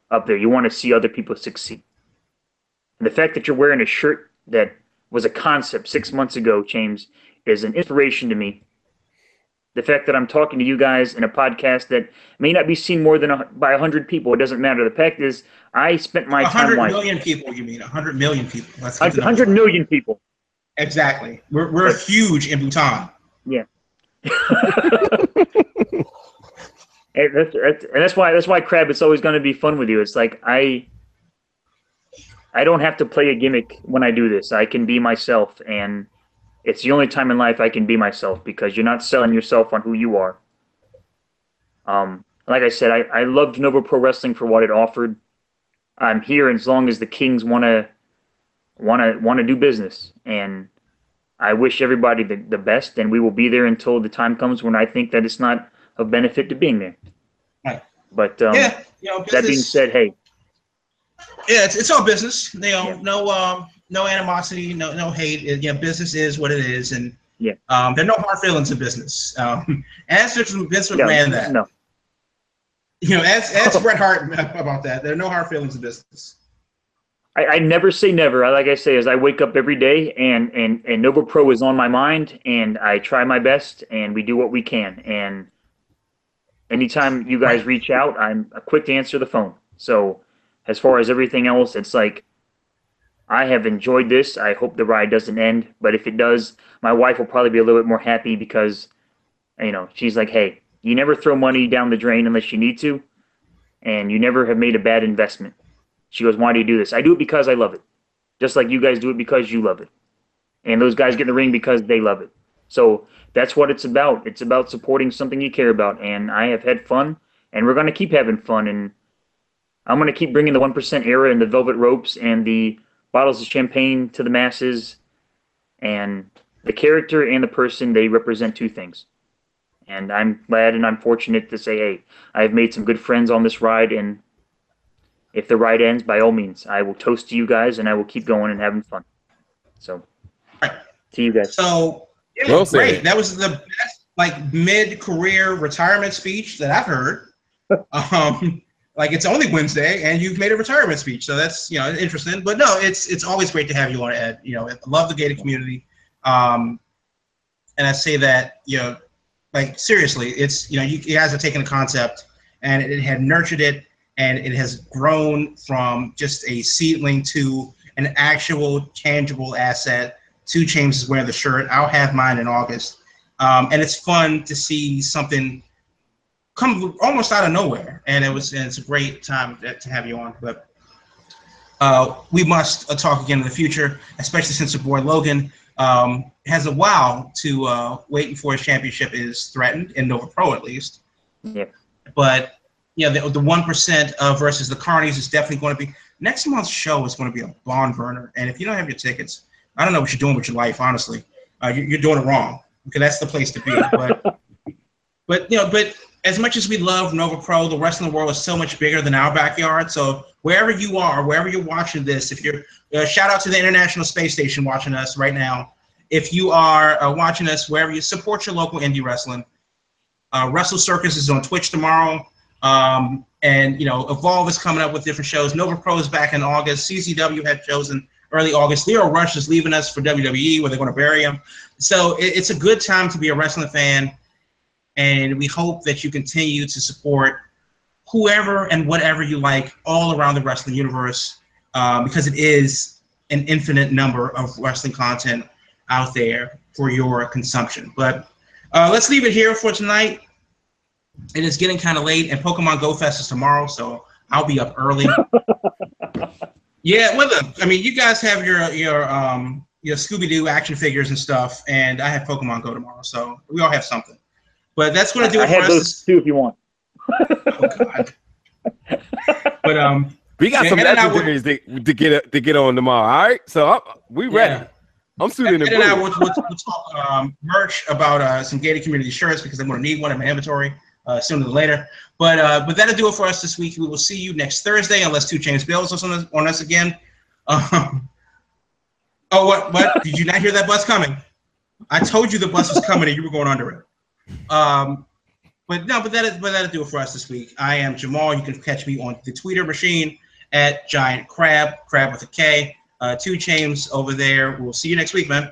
up there. You want to see other people succeed. And the fact that you're wearing a shirt that was a concept six months ago, James, is an inspiration to me. The fact that I'm talking to you guys in a podcast that may not be seen more than a, by 100 people, it doesn't matter. The fact is, I spent my
A
time
hundred
wisely.
million people, you mean? A hundred million people. The
100
numbers.
million people.
Exactly. We're, we're huge in Bhutan.
And that's, that's, and that's why that's why crab. It's always going to be fun with you. It's like I, I don't have to play a gimmick when I do this. I can be myself, and it's the only time in life I can be myself because you're not selling yourself on who you are. Um, like I said, I, I loved Nova Pro Wrestling for what it offered. I'm here as long as the Kings want to want to want to do business, and I wish everybody the, the best. And we will be there until the time comes when I think that it's not of benefit to being there.
Right.
But um,
yeah. You know,
that being said, hey,
Yeah, it's, it's all business. You know,
Yeah.
no um, no animosity, no no hate. It- yeah, business is what it is, and
Yeah.
um, there are no hard feelings in business. Um, ask Vince Vince
no,
McMahon that.
no,
You know, ask ask Bret Hart about that. There are no hard feelings in business.
I, I never say never. I like I say, as I wake up every day, and and and Nova Pro is on my mind, and I try my best, and we do what we can. And anytime you guys reach out, I'm quick to answer the phone. So as far as everything else, it's like I have enjoyed this. I hope the ride doesn't end, but if it does, my wife will probably be a little bit more happy because you know she's like, hey, you never throw money down the drain unless you need to, and you never have made a bad investment. She goes, Why do you do this? I do it because I love it. Just like you guys do it because you love it. And those guys get in the ring because they love it. So that's what it's about. It's about supporting something you care about. And I have had fun, and we're going to keep having fun. And I'm going to keep bringing the 1% era and the velvet ropes and the bottles of champagne to the masses. And the character and the person, they represent two things. And I'm glad and I'm fortunate to say, hey, I've made some good friends on this ride, and if the ride ends, by all means, I will toast to you guys and I will keep going and having fun. So,
Right.
to you guys.
So yeah,
Well
great. That was the best like mid-career retirement speech that I've heard. um, like it's only Wednesday, and you've made a retirement speech, so that's you know interesting. But no, it's it's always great to have you on, Ed. You know, love the gated community, um, and I say that you know, like seriously, it's you know, you, you guys have taken a concept and it had nurtured it, and it has grown from just a seedling to an actual tangible asset. Two James is wearing the shirt. I'll have mine in August. Um, and it's fun to see something come almost out of nowhere. And it was and it's a great time to have you on. But uh, we must uh, talk again in the future, especially since your boy Logan um, has a while to uh, waiting for his championship is threatened in Nova Pro at least.
Yeah.
But yeah, the the one percent uh, versus the Carnies is definitely going to be next month's show is going to be a barn burner. And if you don't have your tickets, I don't know what you're doing with your life. Honestly, uh, you, you're doing it wrong because that's the place to be. But but you know, but as much as we love Nova Pro, the rest of the world is so much bigger than our backyard. So wherever you are, wherever you're watching this, if you're uh, shout out to the International Space Station watching us right now. If you are uh, watching us wherever you support your local indie wrestling, uh, Wrestle Circus is on Twitch tomorrow. Um, and you know, Evolve is coming up with different shows. Nova Pro is back in August. CCW had shows in early August. Lio Rush is leaving us for WWE, where they're going to bury him. So it, it's a good time to be a wrestling fan, and we hope that you continue to support whoever and whatever you like all around the wrestling universe, um, because it is an infinite number of wrestling content out there for your consumption. But uh, let's leave it here for tonight. And It is getting kind of late, and Pokemon Go Fest is tomorrow, so I'll be up early. yeah, well, look, I mean, you guys have your your um your Scooby Doo action figures and stuff, and I have Pokemon Go tomorrow, so we all have something. But that's going to do
I
it for
have
us.
those too if you want.
Oh, God. but um,
We got some
Ed I were-
legendaries to, to get to get on tomorrow. All right, so I'm, we ready.
Yeah.
I'm shooting the
and I will we'll, we'll talk um, merch about uh, some gated community shirts because I'm going to need one in my inventory uh, sooner than later. But uh, but that'll do it for us this week. We will see you next Thursday unless Two James Bills us on us, on us again. Um, oh, what what? Did you not hear that bus coming? I told you the bus was coming and you were going under it. Um, but no, but that is but that'll do it for us this week. I am Jamal. You can catch me on the Twitter machine at Giant Crab, Crab with a K. Uh, two James over there. We'll see you next week, man.